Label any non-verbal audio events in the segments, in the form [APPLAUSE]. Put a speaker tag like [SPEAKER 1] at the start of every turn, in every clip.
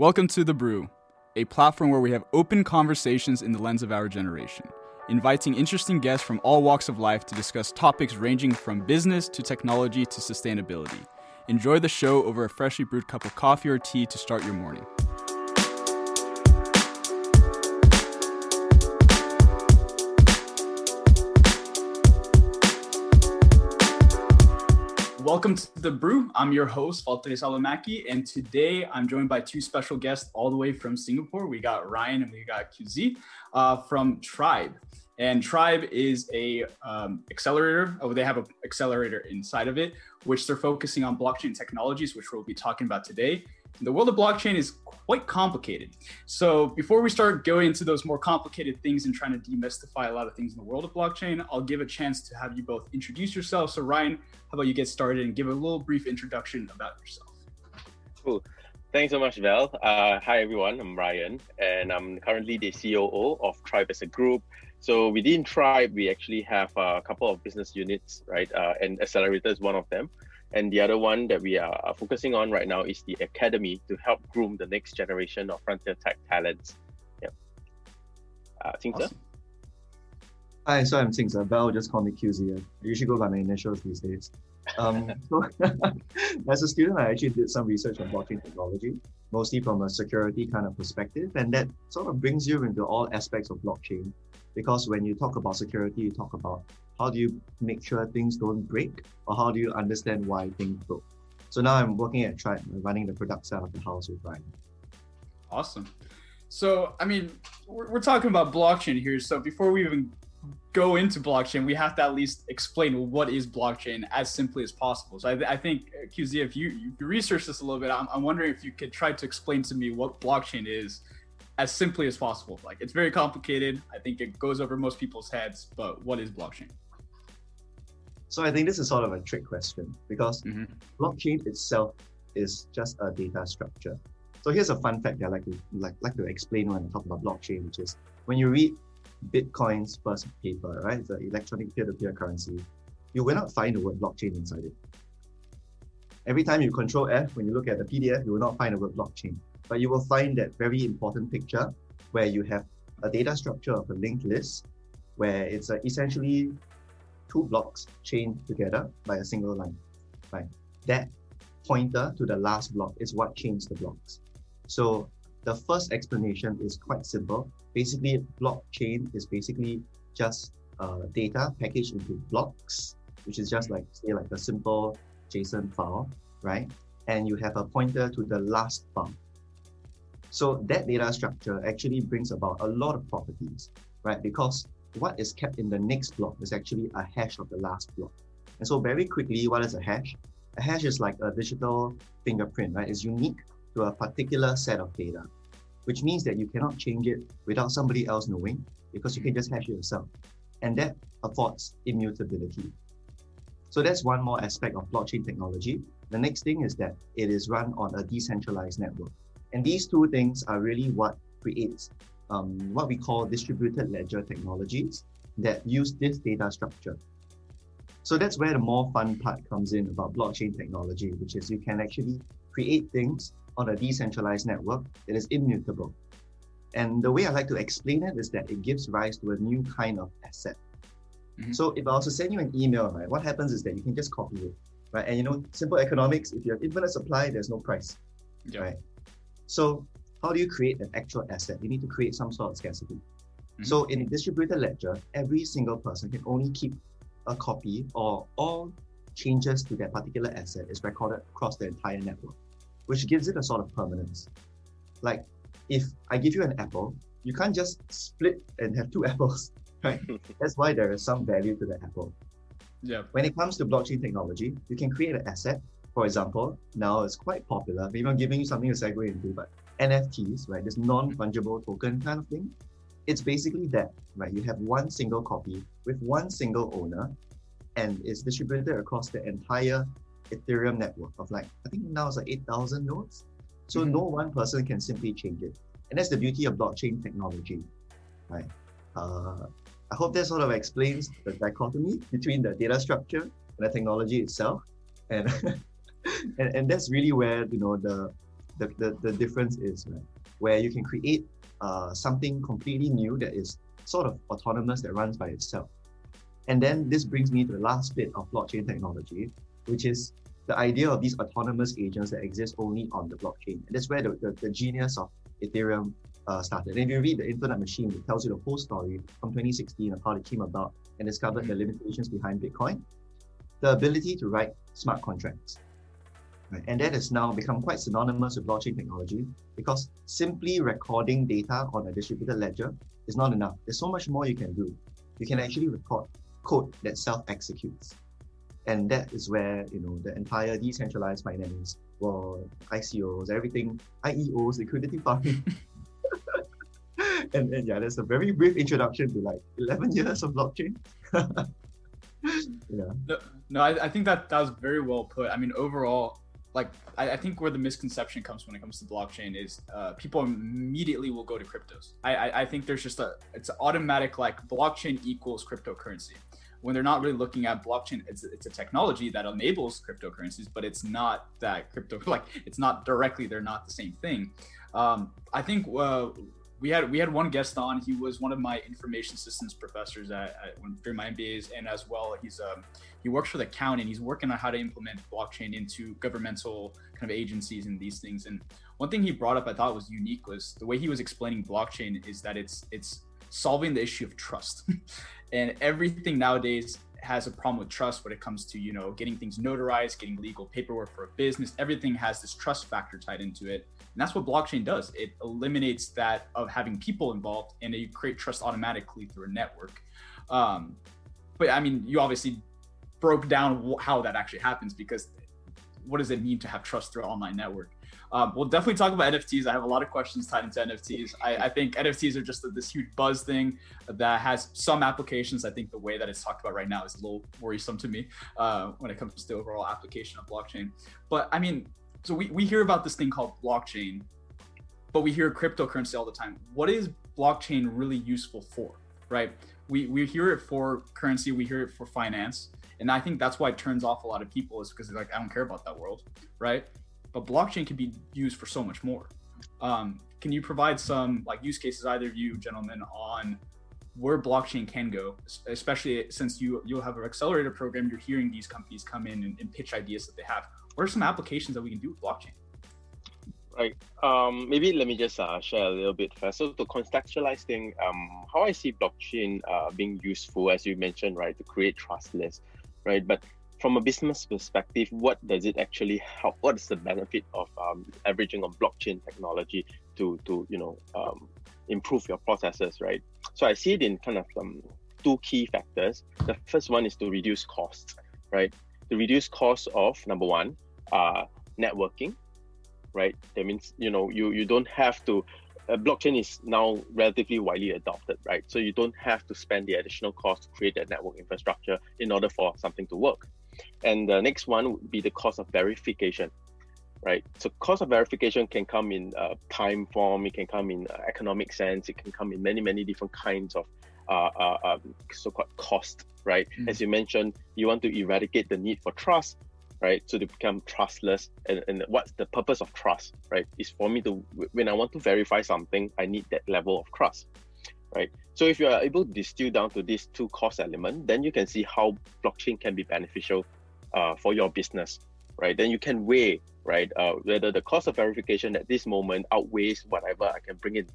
[SPEAKER 1] Welcome to The Brew, a platform where we have open conversations in the lens of our generation, inviting interesting guests from all walks of life to discuss topics ranging from business to technology to sustainability. Enjoy the show over a freshly brewed cup of coffee or tea to start your morning. Welcome to the Brew. I'm your host, Valtteri Salomaki, and today I'm joined by two special guests all the way from Singapore. We got Ryan and we got QZ uh, from Tribe. And Tribe is a um, accelerator. Oh, they have an accelerator inside of it, which they're focusing on blockchain technologies, which we'll be talking about today. The world of blockchain is quite complicated. So before we start going into those more complicated things and trying to demystify a lot of things in the world of blockchain, I'll give a chance to have you both introduce yourself. So Ryan, how about you get started and give a little brief introduction about yourself?
[SPEAKER 2] Cool. Thanks so much, Val. Uh, hi, everyone. I'm Ryan, and I'm currently the COO of Tribe as a group. So within Tribe, we actually have a couple of business units, right? Uh, and Accelerator is one of them. And the other one that we are focusing on right now is the Academy to help groom the next generation of frontier tech talents. Yeah. Uh, awesome.
[SPEAKER 3] Hi, so I'm Tsingsa. Val just call me QZ. I usually go by my initials these days. Um, [LAUGHS] so [LAUGHS] as a student, I actually did some research on blockchain technology, mostly from a security kind of perspective. And that sort of brings you into all aspects of blockchain because when you talk about security, you talk about how do you make sure things don't break, or how do you understand why things broke. So now I'm working at Tribe, running the product side of the house with Ryan.
[SPEAKER 1] Awesome. So, I mean, we're, we're talking about blockchain here. So, before we even go into blockchain, we have to at least explain what is blockchain as simply as possible. So, I, I think, QZ, if you, you research this a little bit, I'm, I'm wondering if you could try to explain to me what blockchain is as simply as possible. Like it's very complicated. I think it goes over most people's heads, but what is blockchain?
[SPEAKER 3] So I think this is sort of a trick question because mm-hmm. blockchain itself is just a data structure. So here's a fun fact that I like to like, like to explain when I talk about blockchain, which is when you read Bitcoin's first paper, right? The electronic peer-to-peer currency, you will not find the word blockchain inside it. Every time you control F, when you look at the PDF, you will not find the word blockchain but you will find that very important picture where you have a data structure of a linked list where it's essentially two blocks chained together by a single line. Right? That pointer to the last block is what chains the blocks. So the first explanation is quite simple. Basically, blockchain is basically just uh, data packaged into blocks, which is just like say like a simple JSON file, right? And you have a pointer to the last bump. So that data structure actually brings about a lot of properties, right? Because what is kept in the next block is actually a hash of the last block. And so very quickly, what is a hash? A hash is like a digital fingerprint, right? It's unique to a particular set of data, which means that you cannot change it without somebody else knowing because you can just hash it yourself. And that affords immutability. So that's one more aspect of blockchain technology. The next thing is that it is run on a decentralized network. And these two things are really what creates um, what we call distributed ledger technologies that use this data structure. So that's where the more fun part comes in about blockchain technology, which is you can actually create things on a decentralized network that is immutable. And the way I like to explain it is that it gives rise to a new kind of asset. Mm-hmm. So if I also send you an email, right, what happens is that you can just copy it, right? And you know, simple economics, if you have infinite supply, there's no price, right? So how do you create an actual asset? You need to create some sort of scarcity. Mm-hmm. So in a distributed ledger, every single person can only keep a copy or all changes to that particular asset is recorded across the entire network, which gives it a sort of permanence. Like if I give you an apple, you can't just split and have two [LAUGHS] apples, right? [LAUGHS] That's why there is some value to the apple. Yeah. When it comes to blockchain technology, you can create an asset for example, now it's quite popular. Maybe I'm giving you something to segue into, but NFTs, right? This non-fungible token kind of thing. It's basically that, right? You have one single copy with one single owner, and it's distributed across the entire Ethereum network of like I think now it's like eight thousand nodes. So mm-hmm. no one person can simply change it, and that's the beauty of blockchain technology, right? Uh, I hope that sort of explains the dichotomy between the data structure and the technology itself. And [LAUGHS] and, and that's really where you know the the, the, the difference is right, where you can create uh, something completely new that is sort of autonomous that runs by itself. And then this brings me to the last bit of blockchain technology, which is the idea of these autonomous agents that exist only on the blockchain. And that's where the, the, the genius of Ethereum uh, started. And if you read the Infinite Machine, it tells you the whole story from 2016 of how it came about and discovered the limitations behind Bitcoin. The ability to write smart contracts. Right? And that has now become quite synonymous with blockchain technology because simply recording data on a distributed ledger is not enough. There's so much more you can do. You can actually record code that self-executes. And that is where, you know, the entire decentralized finance, well, ICOs, everything, IEOs, liquidity [LAUGHS] farming. and, and yeah, that's a very brief introduction to like 11 years of blockchain. [LAUGHS]
[SPEAKER 1] yeah. No, no I, I think that that was very well put. I mean, overall, like I, I, think where the misconception comes when it comes to blockchain is uh, people immediately will go to cryptos. I, I, I think there's just a it's automatic like blockchain equals cryptocurrency when they're not really looking at blockchain. It's it's a technology that enables cryptocurrencies, but it's not that crypto [LAUGHS] like it's not directly. They're not the same thing. Um, I think uh, we had we had one guest on. He was one of my information systems professors at, at during my MBAs, and as well, he's um, he works for the county and he's working on how to implement blockchain into governmental kind of agencies and these things. And one thing he brought up I thought was unique was the way he was explaining blockchain is that it's it's solving the issue of trust, [LAUGHS] and everything nowadays has a problem with trust when it comes to you know getting things notarized getting legal paperwork for a business everything has this trust factor tied into it and that's what blockchain does it eliminates that of having people involved and you create trust automatically through a network um, but i mean you obviously broke down how that actually happens because what does it mean to have trust through an online network um, we'll definitely talk about NFTs. I have a lot of questions tied into NFTs. I, I think NFTs are just a, this huge buzz thing that has some applications. I think the way that it's talked about right now is a little worrisome to me uh, when it comes to the overall application of blockchain. But I mean, so we, we hear about this thing called blockchain, but we hear cryptocurrency all the time. What is blockchain really useful for, right? We, we hear it for currency, we hear it for finance. And I think that's why it turns off a lot of people is because they're like, I don't care about that world, right? but blockchain can be used for so much more. Um, can you provide some like use cases, either of you gentlemen, on where blockchain can go, especially since you you'll have an accelerator program, you're hearing these companies come in and, and pitch ideas that they have. What are some applications that we can do with blockchain?
[SPEAKER 2] Right. Um, maybe let me just uh, share a little bit first. So to contextualize thing, um, how I see blockchain uh, being useful, as you mentioned, right, to create trustless, right? But from a business perspective, what does it actually help? What is the benefit of um, leveraging on blockchain technology to to you know um, improve your processes, right? So I see it in kind of um, two key factors. The first one is to reduce costs, right? To reduce costs of number one, uh, networking, right? That means you know you you don't have to. Uh, blockchain is now relatively widely adopted, right? So you don't have to spend the additional cost to create that network infrastructure in order for something to work. And the next one would be the cost of verification, right? So cost of verification can come in uh, time form, it can come in uh, economic sense, it can come in many, many different kinds of uh, uh um, so-called cost, right? Mm. As you mentioned, you want to eradicate the need for trust, right? So to become trustless. And, and what's the purpose of trust, right? Is for me to, when I want to verify something, I need that level of trust, right? So if you are able to distill down to these two cost elements, then you can see how blockchain can be beneficial uh, for your business, right? Then you can weigh, right, uh, whether the cost of verification at this moment outweighs whatever I can bring in,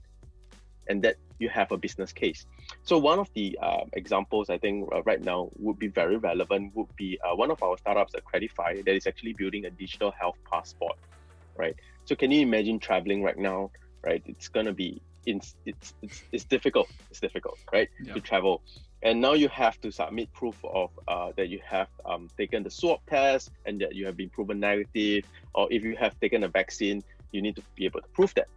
[SPEAKER 2] and that you have a business case. So one of the uh, examples I think uh, right now would be very relevant would be uh, one of our startups at Credify that is actually building a digital health passport, right? So can you imagine traveling right now, right? It's gonna be it's it's it's, it's difficult. It's difficult, right, yeah. to travel. And now you have to submit proof of uh, that you have um, taken the swab test and that you have been proven negative. Or if you have taken a vaccine, you need to be able to prove that,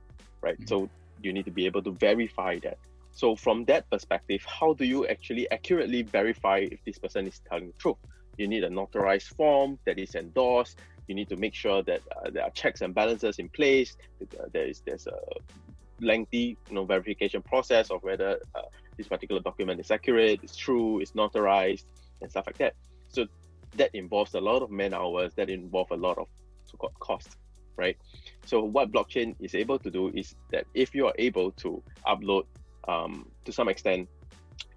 [SPEAKER 2] right? Mm-hmm. So you need to be able to verify that. So from that perspective, how do you actually accurately verify if this person is telling the truth? You need a notarized form that is endorsed. You need to make sure that uh, there are checks and balances in place. Uh, there is there's a lengthy you know verification process of whether uh, this particular document is accurate, it's true, it's notarized, and stuff like that. So that involves a lot of man hours, that involve a lot of so-called cost, right? So what blockchain is able to do is that if you are able to upload um, to some extent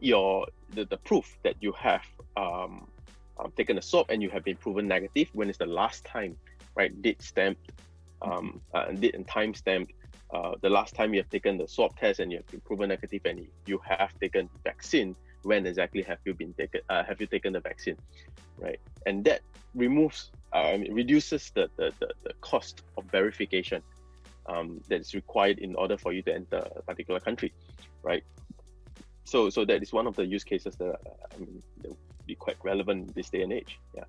[SPEAKER 2] your the, the proof that you have um, um, taken a swab and you have been proven negative when is the last time, right? Date stamped, um, uh, date and time stamped. Uh, the last time you have taken the swab test and you have been proven negative and you have taken vaccine, when exactly have you been taken? Uh, have you taken the vaccine, right? And that removes, uh, I mean, reduces the, the, the, the cost of verification um, that is required in order for you to enter a particular country, right? So, so that is one of the use cases that I mean, that would be quite relevant this day and age. Yeah.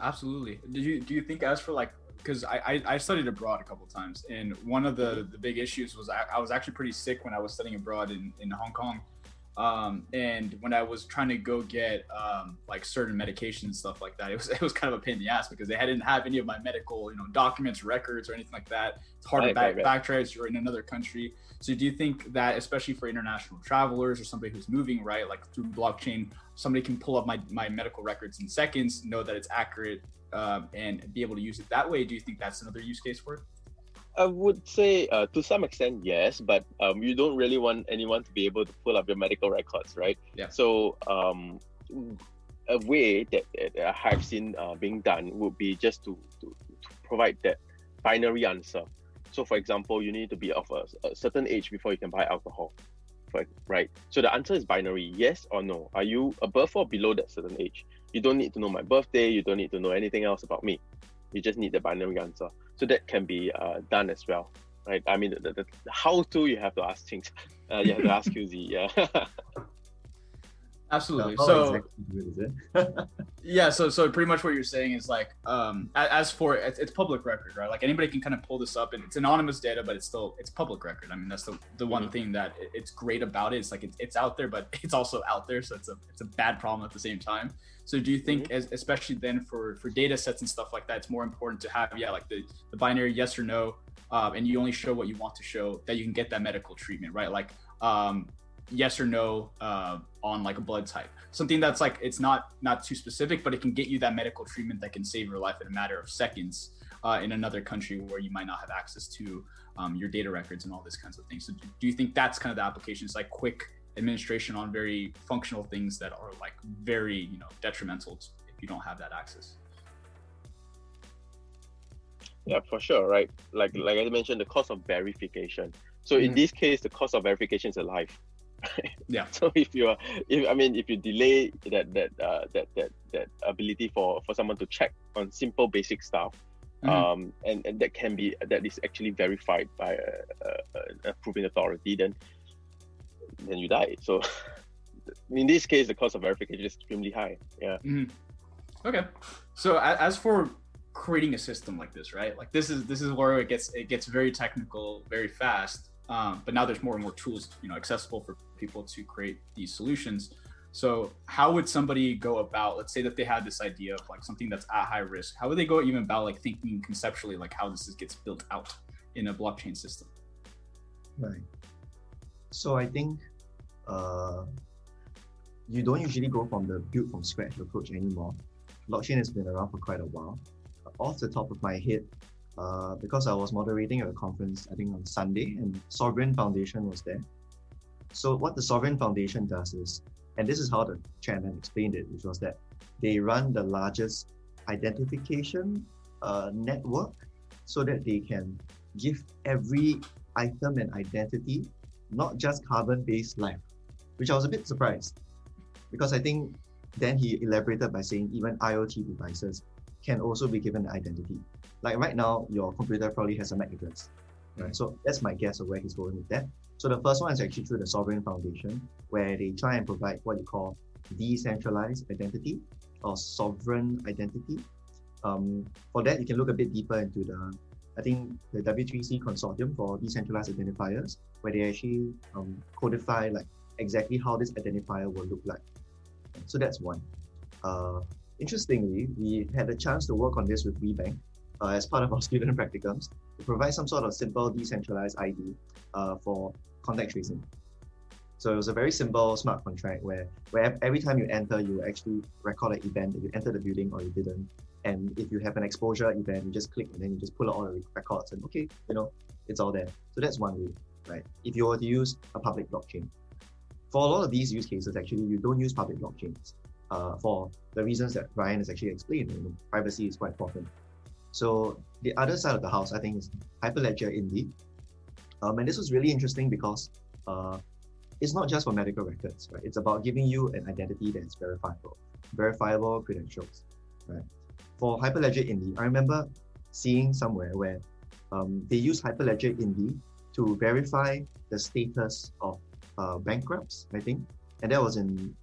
[SPEAKER 1] Absolutely. Do you do you think as for like because I, I, I studied abroad a couple times and one of the the big issues was I, I was actually pretty sick when I was studying abroad in in Hong Kong um, and when I was trying to go get um, like certain medications and stuff like that, it was [LAUGHS] it was kind of a pain in the ass because they didn't have any of my medical you know documents, records, or anything like that. It's hard right, to back, right, right. backtrace. You're in another country, so do you think that especially for international travelers or somebody who's moving right, like through blockchain, somebody can pull up my my medical records in seconds, know that it's accurate, um, and be able to use it that way? Do you think that's another use case for it?
[SPEAKER 2] I would say uh, to some extent yes, but um, you don't really want anyone to be able to pull up your medical records, right?
[SPEAKER 1] Yeah.
[SPEAKER 2] So um, a way that, that I've seen uh, being done would be just to, to, to, provide that binary answer. So, for example, you need to be of a, a certain age before you can buy alcohol, right? So the answer is binary: yes or no. Are you above or below that certain age? You don't need to know my birthday. You don't need to know anything else about me. You just need the binary answer. So that can be uh, done as well, right? I mean, the, the, the how to you have to ask things. Uh, you have to ask QZ. Yeah. [LAUGHS]
[SPEAKER 1] Absolutely. So, [LAUGHS] yeah. So, so pretty much what you're saying is like, um, as for it's, it's, public record, right? Like anybody can kind of pull this up, and it's anonymous data, but it's still it's public record. I mean, that's the the one mm-hmm. thing that it's great about it. It's like it's, it's out there, but [LAUGHS] it's also out there, so it's a it's a bad problem at the same time. So do you think, mm-hmm. as, especially then for for data sets and stuff like that, it's more important to have yeah like the the binary yes or no, um, and you only show what you want to show that you can get that medical treatment, right? Like um, yes or no uh, on like a blood type, something that's like it's not not too specific, but it can get you that medical treatment that can save your life in a matter of seconds. Uh, in another country where you might not have access to um, your data records and all this kinds of things. So, do you think that's kind of the application? It's like quick administration on very functional things that are like very you know detrimental if you don't have that access
[SPEAKER 2] yeah for sure right like like i mentioned the cost of verification so mm-hmm. in this case the cost of verification is a life [LAUGHS]
[SPEAKER 1] yeah
[SPEAKER 2] so if you are if i mean if you delay that that uh, that that that ability for for someone to check on simple basic stuff mm-hmm. um and and that can be that is actually verified by a, approving authority then then you die. So [LAUGHS] in this case, the cost of verification is extremely high. Yeah.
[SPEAKER 1] Mm-hmm. Okay. So as for creating a system like this, right? Like this is this is where it gets it gets very technical, very fast. Um, but now there's more and more tools, you know, accessible for people to create these solutions. So how would somebody go about, let's say that they had this idea of like something that's at high risk. How would they go even about like thinking conceptually, like how this gets built out in a blockchain system?
[SPEAKER 3] Right. So I think uh, you don't usually go from the build from scratch approach anymore. Blockchain has been around for quite a while. Off the top of my head, uh, because I was moderating at a conference, I think on Sunday, and Sovrin Foundation was there. So what the Sovrin Foundation does is, and this is how the chairman explained it, which was that they run the largest identification uh, network so that they can give every item an identity, not just carbon-based life, which I was a bit surprised because I think then he elaborated by saying even IoT devices can also be given an identity. Like right now, your computer probably has a MAC address. Right? So that's my guess of where he's going with that. So the first one is actually through the Sovrin Foundation, where they try and provide what you call decentralized identity or sovereign identity. Um, for that, you can look a bit deeper into the, I think the W3C consortium for decentralized identifiers, where they actually um, codify like exactly how this identifier will look like. So that's one. Uh, interestingly, we had a chance to work on this with WeBank uh, as part of our student practicums to provide some sort of simple decentralized ID uh, for contact tracing. So it was a very simple smart contract where, where every time you enter, you actually record an event that you entered the building or you didn't. And if you have an exposure event, you just click and then you just pull out all the records and okay, you know, it's all there. So that's one way, right? If you were to use a public blockchain. For a lot of these use cases, actually, you don't use public blockchains uh, for the reasons that Ryan has actually explained. You know, privacy is quite important. So the other side of the house, I think, is Hyperledger Indy. Um, and this was really interesting because uh, it's not just for medical records, right? It's about giving you an identity that's verifiable, verifiable credentials, right? For Hyperledger Indy, I remember seeing somewhere where um, they use Hyperledger Indy to verify the status of uh, bankrupts, I think, and that was in,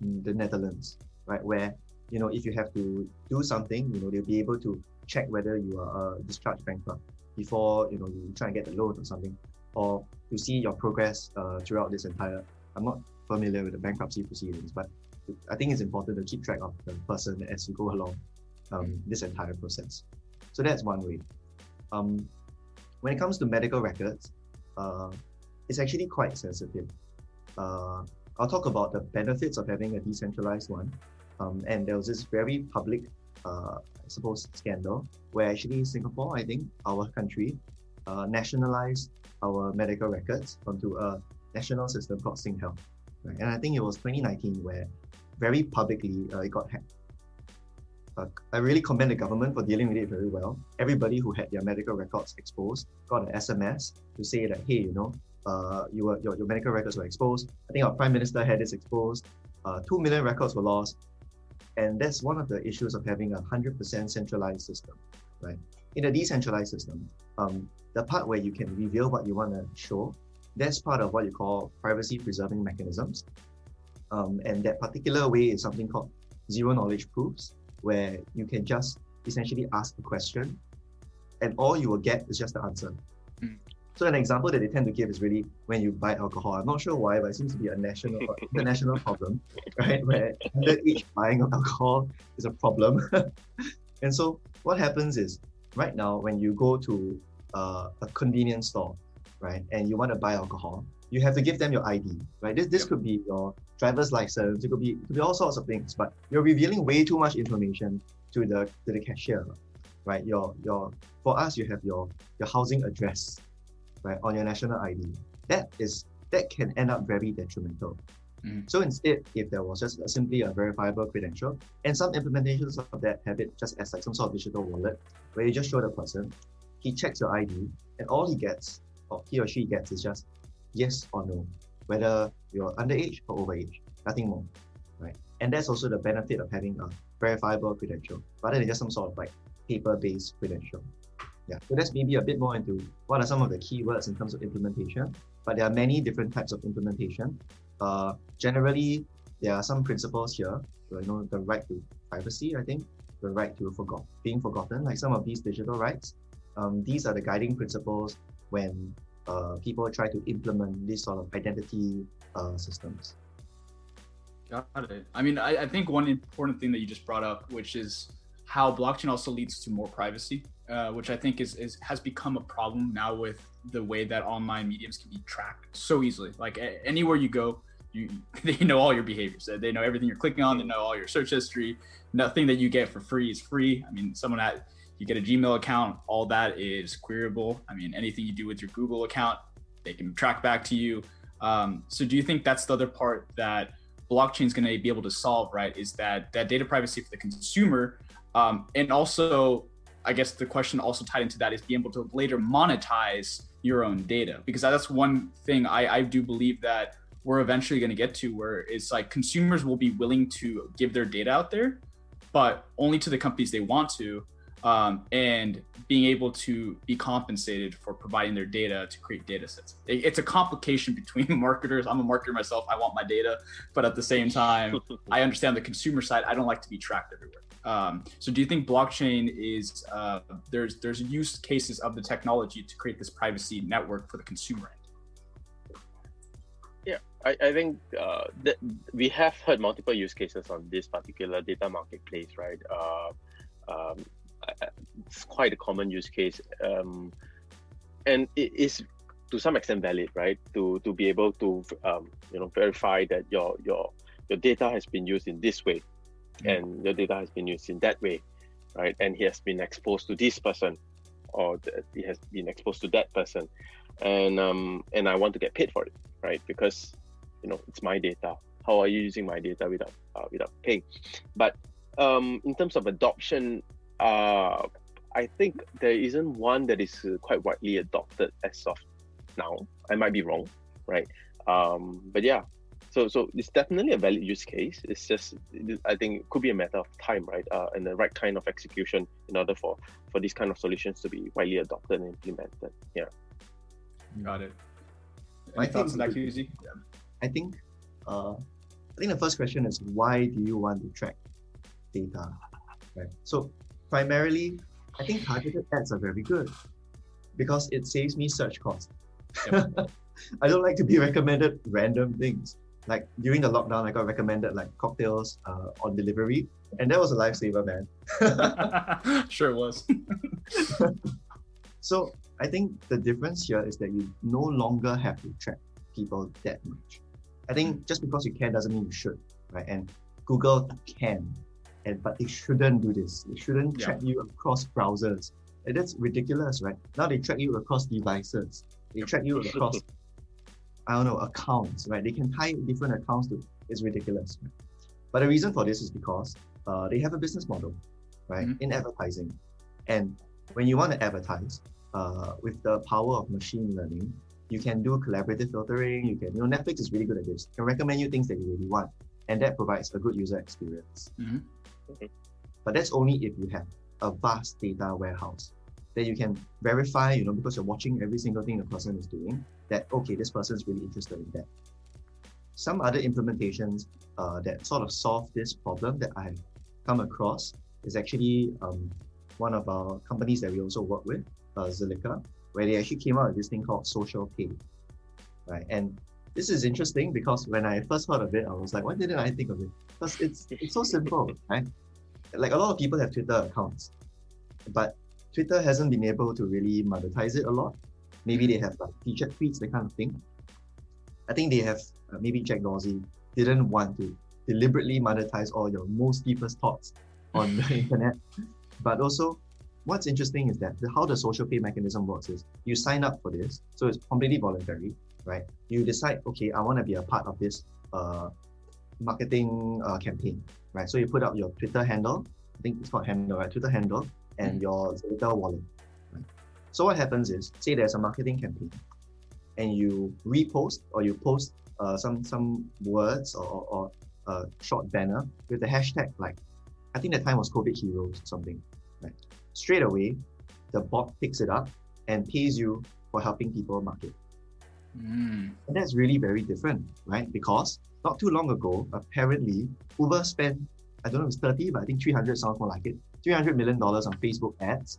[SPEAKER 3] in the Netherlands, right? Where you know if you have to do something, you know they'll be able to check whether you are a discharged bankrupt before you know you try and get the loan or something, or to see your progress uh, throughout this entire. I'm not familiar with the bankruptcy proceedings, but I think it's important to keep track of the person as you go along um, this entire process. So that's one way. Um, when it comes to medical records, uh, it's actually quite sensitive. Uh, I'll talk about the benefits of having a decentralized one. Um, and there was this very public, uh, I suppose, scandal where actually Singapore, I think, our country, uh, nationalized our medical records onto a national system called SingHealth. Right? And I think it was 2019 where very publicly uh, it got hacked. Uh, I really commend the government for dealing with it very well. Everybody who had their medical records exposed got an SMS to say that, hey, you know, uh, you were, your, your medical records were exposed. I think our prime minister had this exposed. Uh, two million records were lost. And that's one of the issues of having a 100% centralized system, right? In a decentralized system, um, the part where you can reveal what you want to show, that's part of what you call privacy preserving mechanisms. Um, and that particular way is something called zero knowledge proofs, where you can just essentially ask a question and all you will get is just the answer. So an example that they tend to give is really when you buy alcohol. I'm not sure why, but it seems to be a national [LAUGHS] international problem, [LAUGHS] right? Where underage buying of alcohol is a problem. [LAUGHS] and so what happens is right now when you go to uh, a convenience store, right, and you want to buy alcohol, you have to give them your ID, right? This this yep. could be your driver's license, it could be it could be all sorts of things, but you're revealing way too much information to the to the cashier, right? Your your for us, you have your your housing address, right, on your national ID. That is that can end up very detrimental. Mm. So instead, if there was just simply a verifiable credential, and some implementations of that have it just as like some sort of digital wallet, where you just show the person, he checks your ID, and all he gets, or he or she gets, is just yes or no, whether you're underage or overage, nothing more, right? And that's also the benefit of having a verifiable credential, rather than just some sort of like paper-based credential. Yeah, so that's maybe a bit more into what are some of the keywords in terms of implementation. But there are many different types of implementation. Uh, generally, there are some principles here. You know, the right to privacy, I think, the right to forgot being forgotten, like some of these digital rights. Um, these are the guiding principles when uh, people try to implement this sort of identity uh, systems.
[SPEAKER 1] Got it. I mean, I, I think one important thing that you just brought up, which is how blockchain also leads to more privacy, uh, which I think is, is has become a problem now with the way that online mediums can be tracked so easily. Like a, anywhere you go, you [LAUGHS] they know all your behaviors. They know everything you're clicking on. They know all your search history. Nothing that you get for free is free. I mean, someone that you get a Gmail account, all that is queryable. I mean, anything you do with your Google account, they can track back to you. Um, so, do you think that's the other part that blockchain is going to be able to solve? Right, is that that data privacy for the consumer um, and also, I guess the question also tied into that is being able to later monetize your own data because that's one thing I, I do believe that we're eventually going to get to where it's like consumers will be willing to give their data out there, but only to the companies they want to um, and being able to be compensated for providing their data to create data sets. It's a complication between [LAUGHS] marketers. I'm a marketer myself. I want my data, but at the same time, [LAUGHS] I understand the consumer side. I don't like to be tracked everywhere. Um, so, do you think blockchain is uh, there's there's use cases of the technology to create this privacy network for the consumer end?
[SPEAKER 2] Yeah, I, I think uh, that we have heard multiple use cases on this particular data marketplace, right? Uh, um, it's quite a common use case, um, and it is to some extent valid, right? To to be able to um, you know verify that your your your data has been used in this way. And your data has been used in that way, right? And he has been exposed to this person, or he has been exposed to that person, and um, and I want to get paid for it, right? Because you know it's my data. How are you using my data without uh, without paying? But um, in terms of adoption, uh, I think there isn't one that is uh, quite widely adopted as of now. I might be wrong, right? Um, but yeah, so so it's definitely a valid use case. It's just I think it could be a matter of time, right? Uh, and the right kind of execution in order for for these kind of solutions to be widely adopted and implemented. Yeah.
[SPEAKER 1] Got it. Any I thoughts on that, QZ?
[SPEAKER 3] I think uh, I think the first question is why do you want to track data? Right. So primarily I think targeted ads are very good because it saves me search costs. Yep. [LAUGHS] I don't like to be recommended random things. Like during the lockdown, I got recommended like cocktails uh, on delivery, and that was a lifesaver,
[SPEAKER 1] man. [LAUGHS] sure it was. [LAUGHS]
[SPEAKER 3] so I think the difference here is that you no longer have to track people that much. I think just because you can doesn't mean you should, right? And Google can and but they shouldn't do this. They shouldn't yeah. track you across browsers. And that's ridiculous, right? Now they track you across devices. They track you across [LAUGHS] I don't know, accounts, right? They can tie different accounts to it's ridiculous. Right? But the reason for this is because uh, they have a business model, right? Mm-hmm. In advertising. And when you want to advertise, uh, with the power of machine learning, you can do collaborative filtering. You can, you know, Netflix is really good at this. Can recommend you things that you really want, and that provides a good user experience. Mm-hmm. But that's only if you have a vast data warehouse that you can verify, you know, because you're watching every single thing the person is doing, that, okay, this person is really interested in that. Some other implementations uh, that sort of solve this problem that I've come across is actually um, one of our companies that we also work with, uh, Zilliqa, where they actually came out with this thing called Social Pay. Right. And this is interesting because when I first heard of it, I was like, why didn't I think of it? Because it's it's so simple, right? Like a lot of people have Twitter accounts, but Twitter hasn't been able to really monetize it a lot. Maybe they have like featured tweets, that kind of thing. I think they have uh, maybe Jack Dorsey didn't want to deliberately monetize all your most deepest thoughts on the [LAUGHS] internet. But also, what's interesting is that the, how the social pay mechanism works is you sign up for this, so it's completely voluntary right? You decide, okay, I want to be a part of this uh, marketing uh, campaign, right? So you put up your Twitter handle, I think it's called handle, right? Twitter handle and mm-hmm. your Zilliqa wallet. So what happens is, say there's a marketing campaign, and you repost or you post uh, some some words or, or, a short banner with the hashtag like, I think the time was COVID heroes or something, right? Straight away, the bot picks it up and pays you for helping people market. Mm. And that's really very different, right? Because not too long ago, apparently, Uber spent, I don't know if it's 30, but I think 300 sounds more like it, $300 million on Facebook ads.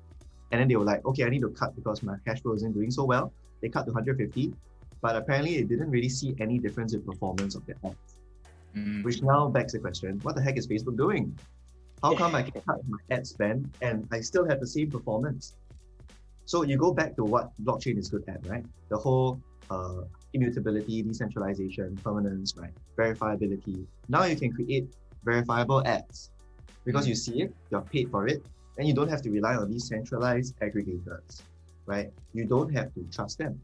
[SPEAKER 3] And then they were like, okay, I need to cut because my cash flow isn't doing so well. They cut to 150, but apparently it didn't really see any difference in performance of their ads. Mm. Which now begs the question, what the heck is Facebook doing? How come I can cut my ad spend and I still have the same performance? So you go back to what blockchain is good at, right? The whole uh, immutability, decentralization, permanence, right? Verifiability. Now you can create verifiable ads because you see it, you're paid for it, and you don't have to rely on these centralized aggregators, right? You don't have to trust them.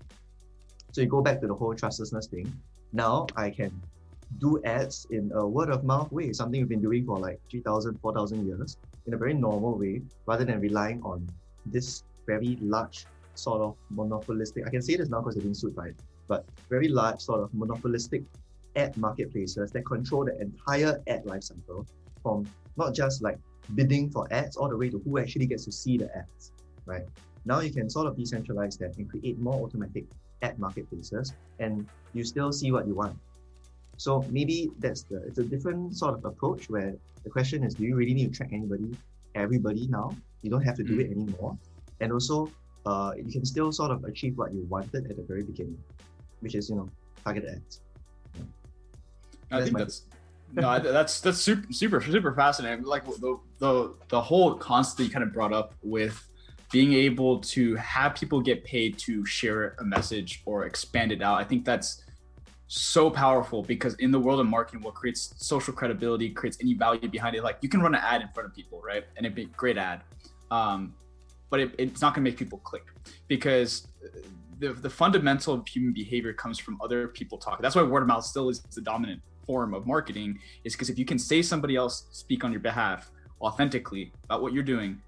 [SPEAKER 3] So you go back to the whole trustlessness thing. Now I can do ads in a word of mouth way, something we've been doing for like 3,000, 4,000 years in a very normal way, rather than relying on this very large sort of monopolistic, I can say this now because they've been sued by it, but very large sort of monopolistic ad marketplaces that control the entire ad lifecycle from not just like bidding for ads all the way to who actually gets to see the ads, right? Now you can sort of decentralize that and create more automatic ad marketplaces and you still see what you want. So maybe that's the it's a different sort of approach where the question is do you really need to track anybody, everybody now? You don't have to do mm. it anymore. And also uh, you can still sort of achieve what you wanted at the very beginning, which is you know target ads.
[SPEAKER 1] Yeah. I that's think that's no, that's that's super super super fascinating. Like the the the whole concept that you kind of brought up with being able to have people get paid to share a message or expand it out. I think that's so powerful because in the world of marketing, what creates social credibility, creates any value behind it. Like you can run an ad in front of people, right? And it'd be a great ad. Um, but it, it's not going to make people click because the, the fundamental of human behavior comes from other people talking. That's why word of mouth still is the dominant form of marketing is because if you can say somebody else speak on your behalf authentically about what you're doing,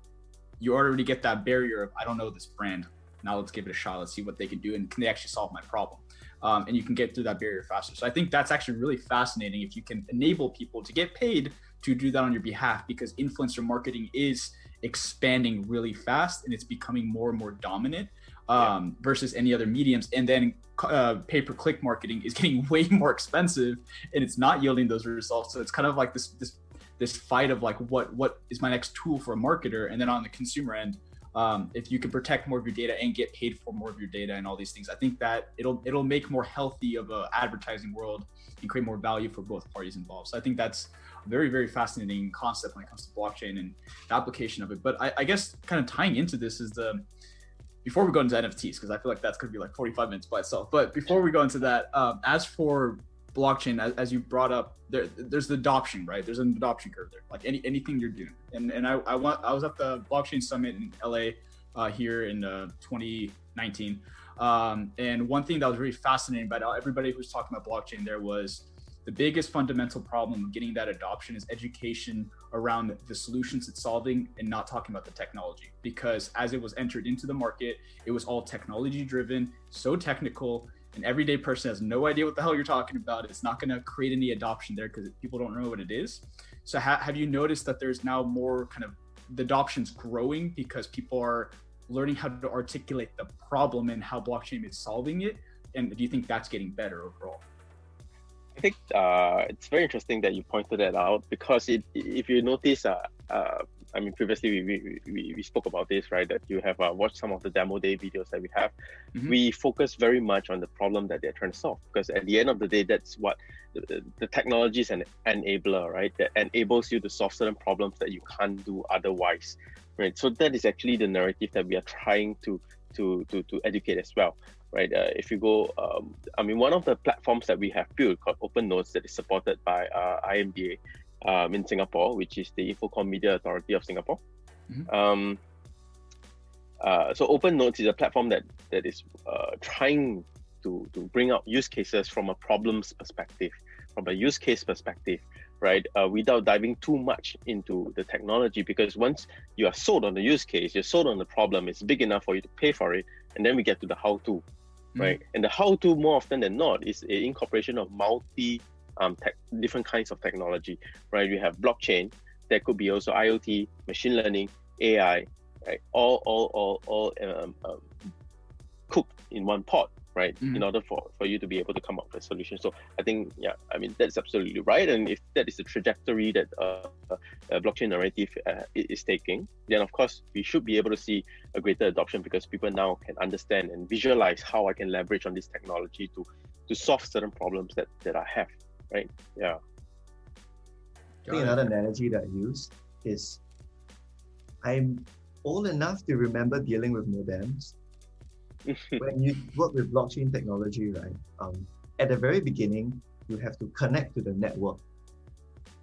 [SPEAKER 1] you already get that barrier of I don't know this brand. Now let's give it a shot. Let's see what they can do and can they actually solve my problem. Um, and you can get through that barrier faster. So I think that's actually really fascinating if you can enable people to get paid to do that on your behalf because influencer marketing is expanding really fast and it's becoming more and more dominant um, yeah. versus any other mediums. And then uh, pay per click marketing is getting [LAUGHS] way more expensive and it's not yielding those results. So it's kind of like this this this fight of like what what is my next tool for a marketer, and then on the consumer end. Um, if you can protect more of your data and get paid for more of your data and all these things, I think that it'll it'll make more healthy of a advertising world and create more value for both parties involved. So I think that's a very very fascinating concept when it comes to blockchain and the application of it. But I, I guess kind of tying into this is the before we go into NFTs, because I feel like that's going to be like 45 minutes by itself. But before we go into that, um, as for blockchain, as, as, you brought up, there, there's the adoption, right? There's an adoption curve there, like any anything you're doing. And and I, I want I was at the blockchain summit in LA uh, here in uh, 2019, um, and one thing that was really fascinating about everybody who was talking about blockchain there was the biggest fundamental problem of getting that adoption is education around the solutions it's solving and not talking about the technology. Because as it was entered into the market it was all technology driven so technical an everyday person has no idea what the hell you're talking about. It's not going to create any adoption there because people don't know what it is. So ha- have you noticed that there's now more kind of the adoption's growing because people are learning how to articulate the problem and how blockchain is solving it? And do you think that's getting better overall
[SPEAKER 2] I think uh, it's very interesting that you pointed that out because it, if you notice, uh, uh, I mean, previously we, we, we spoke about this, right? That you have uh, watched some of the demo day videos that we have. Mm-hmm. We focus very much on the problem that they're trying to solve because at the end of the day, that's what the, the technology is an enabler, right? That enables you to solve certain problems that you can't do otherwise, right? So that is actually the narrative that we are trying to to to, to educate as well right? Uh, if you go, um, I mean, one of the platforms that we have built called Open Notes that is supported by uh, IMDA um, in Singapore, which is the Infocomm Media Authority of Singapore. Mm-hmm. Um, uh, so Open Notes is a platform that that is uh, trying to to bring out use cases from a problems perspective, from a use case perspective, right? Uh, without diving too much into the technology, because once you are sold on the use case, you're sold on the problem, it's big enough for you to pay for it, and then we get to the how to, mm. right? And the how to more often than not is an incorporation of multi um, tech, different kinds of technology, right? We have blockchain, there could be also IoT, machine learning, AI, right? All, all, all, all um, um, cooked in one pot, right? Mm-hmm. In order for, for you to be able to come up with a solution. So I think, yeah, I mean, that's absolutely right. And if that is the trajectory that uh, uh, blockchain narrative uh, is taking, then of course we should be able to see a greater adoption because people now can understand and visualize how I can leverage on this technology to to solve certain problems that, that I have, right? Yeah.
[SPEAKER 3] I think another analogy that I use is I'm old enough to remember dealing with modems [LAUGHS] when you work with blockchain technology, right? Um, at the very beginning, you have to connect to the network,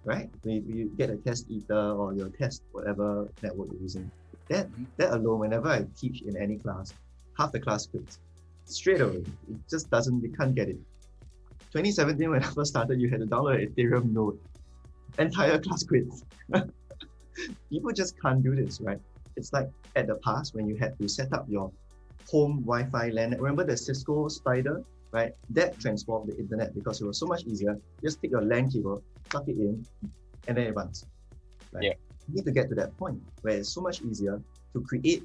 [SPEAKER 3] right? When you, get a test ether or your test whatever network you're using, that mm-hmm. that alone, whenever I teach in any class, half the class quits straight away. It just doesn't. They can't get it. 2017, when I first started, you had to download an Ethereum node. Entire class quits. [LAUGHS] People just can't do this, right? It's like at the past when you had to set up your home Wi-Fi LAN. Remember the Cisco Spider, right? That transformed the internet because it was so much easier. Just take your LAN cable, plug it in, and then it runs. Right? Yeah. You need to get to that point where it's so much easier to create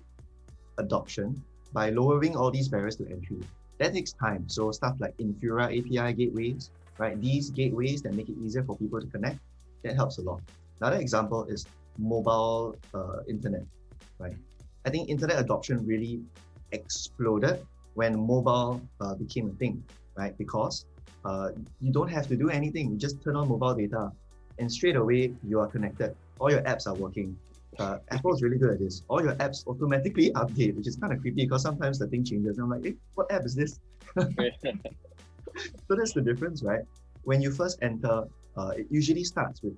[SPEAKER 3] adoption by lowering all these barriers to entry. That takes time. So stuff like Infura API gateways, right? These gateways that make it easier for people to connect, that helps a lot. Another example is mobile uh, internet, right? I think internet adoption really exploded when mobile uh, became a thing, right? Because uh, you don't have to do anything. You just turn on mobile data and straight away you are connected. All your apps are working. Uh, Apple is really good at this. All your apps automatically [LAUGHS] update, which is kind of creepy because sometimes the thing changes. And I'm like, hey, what app is this? [LAUGHS] so that's the difference, right? When you first enter, uh, it usually starts with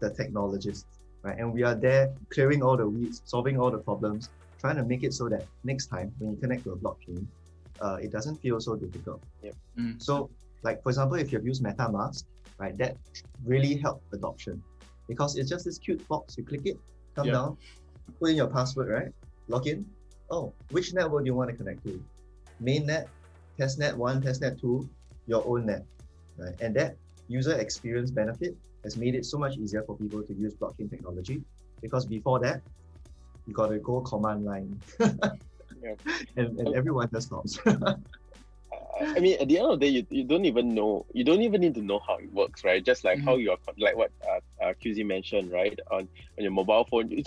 [SPEAKER 3] the technologists, right? And we are there clearing all the weeds, solving all the problems, trying to make it so that next time when you connect to a blockchain, uh, it doesn't feel so difficult.
[SPEAKER 2] Yep.
[SPEAKER 3] Mm. So, like for example, if you've used MetaMask, right, that really helped adoption because it's just this cute box. You click it, come yep. down, put in your password, right? Log in. Oh, which network do you want to connect to? Mainnet, testnet one, testnet two, your own net, right? And that user experience benefit has made it so much easier for people to use blockchain technology because before that, you got to go command line. [LAUGHS] yep. [LAUGHS] and, and everyone just stops. [LAUGHS]
[SPEAKER 2] I mean, at the end of the day, you, you don't even know, you don't even need to know how it works, right? Just like mm-hmm. how you are, like what uh, uh, QZ mentioned, right? On, on your mobile phone, you,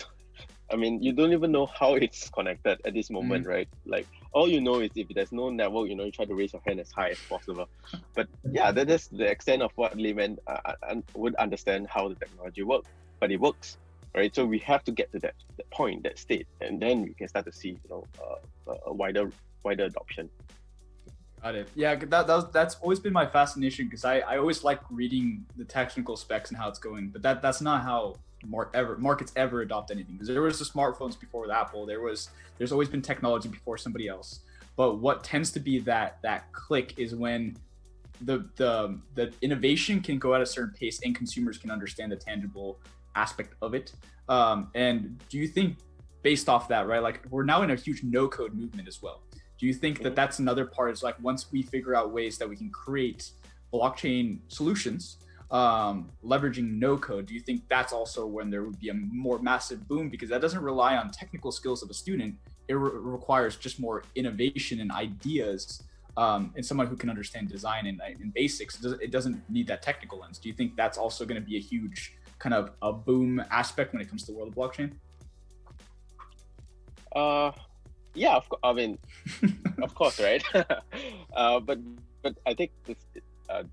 [SPEAKER 2] I mean, you don't even know how it's connected at this moment, mm-hmm. right? Like, all you know is if there's no network, you know, you try to raise your hand as high as possible. But yeah, that is the extent of what laymen uh, uh would understand how the technology works. But it works, right? So we have to get to that, that point, that state, and then we can start to see, you know, uh, a wider wider adoption.
[SPEAKER 1] Got it. Yeah, that, that that's always been my fascination because I, I always like reading the technical specs and how it's going, but that that's not how mark ever markets ever adopt anything because there was the smartphones before with Apple. There was there's always been technology before somebody else. But what tends to be that that click is when the the the innovation can go at a certain pace and consumers can understand the tangible aspect of it. Um, and do you think based off that, right? Like we're now in a huge no code movement as well. Do you think that mm-hmm. that's another part? Is like once we figure out ways that we can create blockchain solutions, um, leveraging no code, do you think that's also when there would be a more massive boom because that doesn't rely on technical skills of a student? It re- requires just more innovation and ideas um, and someone who can understand design and, and basics. It doesn't need that technical lens. Do you think that's also going to be a huge kind of a boom aspect when it comes to the world of blockchain?
[SPEAKER 2] Uh, yeah, of. I mean, of [LAUGHS] course, right? [LAUGHS] uh, but but I think this, uh,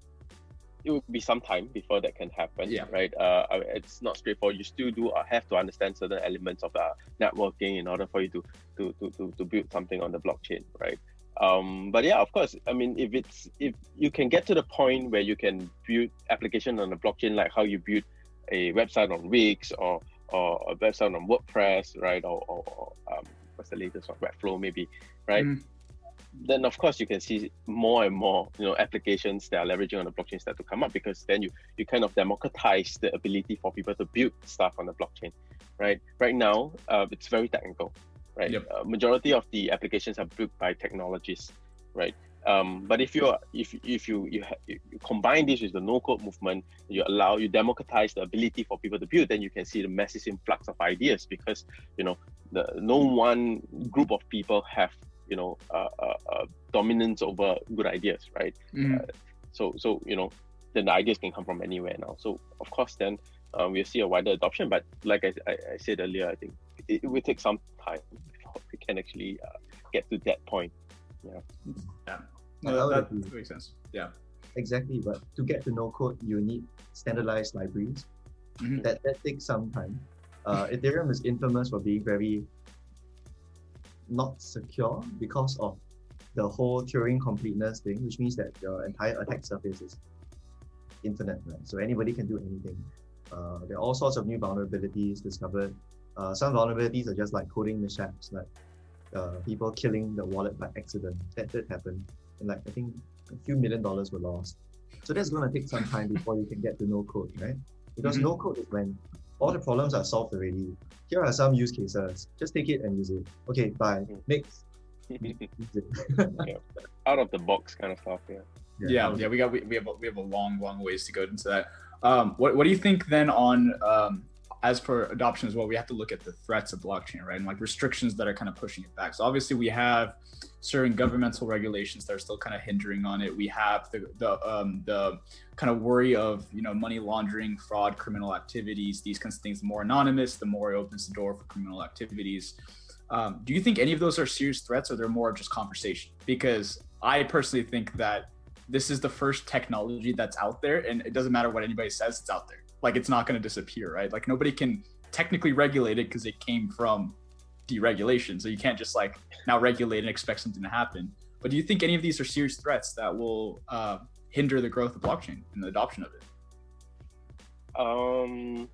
[SPEAKER 2] it will be some time before that can happen. Yeah. Right. Uh, it's not straightforward. You still do uh, have to understand certain elements of uh, networking in order for you to to, to, to, to build something on the blockchain. Right. Um, but yeah, of course. I mean, if it's if you can get to the point where you can build application on the blockchain, like how you build a website on Wix or or a website on WordPress, right? Or, or, or um, what's the latest one, Webflow maybe, right? Mm. Then of course you can see more and more, you know, applications that are leveraging on the blockchain start to come up because then you you kind of democratize the ability for people to build stuff on the blockchain, right? Right now, uh, it's very technical, right? Yep. Uh, majority of the applications are built by technologists, right? Um, but if you if if you you, ha- you combine this with the no code movement, you allow you democratize the ability for people to build, then you can see the massive influx of ideas because you know the no one group of people have you know uh, uh, uh, dominance over good ideas, right? Mm. so so you know then the ideas can come from anywhere now. So of course then uh, we'll see a wider adoption. But like I, I, I said earlier, I think it, it, will take some time before we can actually uh, get to that point. Yeah.
[SPEAKER 1] Yeah. No, that, that makes sense. Yeah.
[SPEAKER 3] Exactly. But to get to no code, you need standardized libraries. Mm-hmm. That that takes some time. Uh, [LAUGHS] Ethereum is infamous for being very not secure because of the whole Turing completeness thing, which means that your entire attack surface is infinite, right? So anybody can do anything. Uh, there are all sorts of new vulnerabilities discovered. Uh, some vulnerabilities are just like coding mishaps, like uh, people killing the wallet by accident. That did happen. And like I think a few million dollars were lost. So that's going to take some time before you can get to no code, right? Because mm-hmm. no code is when all the problems are solved already. Here are some use cases. Just take it and use it. Okay, bye. Mm. Next. [LAUGHS]
[SPEAKER 2] yeah. Out of the box kind of stuff. Yeah.
[SPEAKER 1] Yeah, yeah, yeah we got we, we have a, we have a long, long ways to go into that. Um, what what do you think then on um, as for adoption as well, we have to look at the threats of blockchain, right? And like restrictions that are kind of pushing it back. So obviously we have certain governmental regulations that are still kind of hindering on it. We have the the um, the kind of worry of you know money laundering, fraud, criminal activities, these kinds of things. The more anonymous, the more it opens the door for criminal activities. Um, do you think any of those are serious threats, or they're more just conversation? Because I personally think that this is the first technology that's out there, and it doesn't matter what anybody says, it's out there like it's not going to disappear, right? Like nobody can technically regulate it because it came from deregulation. So you can't just like now regulate and expect something to happen. But do you think any of these are serious threats that will uh, hinder the growth of blockchain and the adoption of it?
[SPEAKER 2] Um,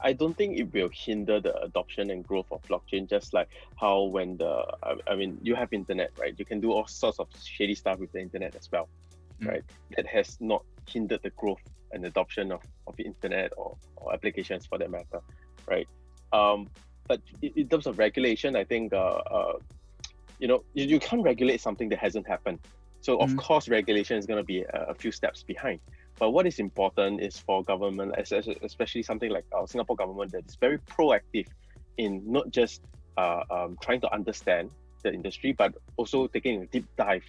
[SPEAKER 2] I don't think it will hinder the adoption and growth of blockchain. Just like how when the I, I mean you have internet, right? You can do all sorts of shady stuff with the internet as well, mm. right? That has not hindered the growth and adoption of, of the internet or, or applications for that matter, right? Um, but in terms of regulation, I think uh, uh, you know you, you can't regulate something that hasn't happened. So of mm. course, regulation is going to be a, a, few steps behind. But what is important is for government, especially something like our Singapore government, that is very proactive in not just uh, um, trying to understand the industry, but also taking a deep dive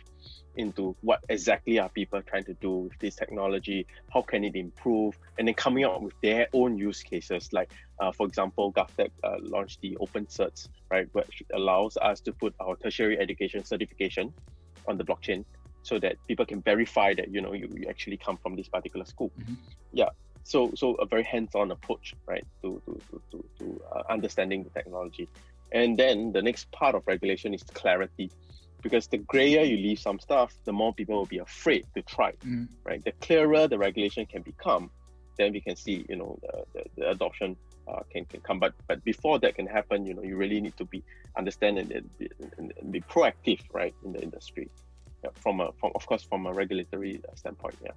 [SPEAKER 2] into what exactly are people trying to do with this technology, how can it improve, and then coming up with their own use cases. Like, uh, for example, GovTech uh, launched the Open Certs, right, which allows us to put our tertiary education certification on the blockchain so that people can verify that you know you, you actually come from this particular school. Mm-hmm. Yeah. So so a very hands-on approach, right, to to to to, to uh, understanding the technology. And then the next part of regulation is clarity because the grayer you leave some stuff, the more people will be afraid to try, mm. right? The clearer the regulation can become, then we can see, you know, the, the, the adoption uh, can, can come. But but before that can happen, you know, you really need to be understand and, and, and be proactive, right, in the industry. Yeah, from a from of course from a regulatory standpoint, yeah.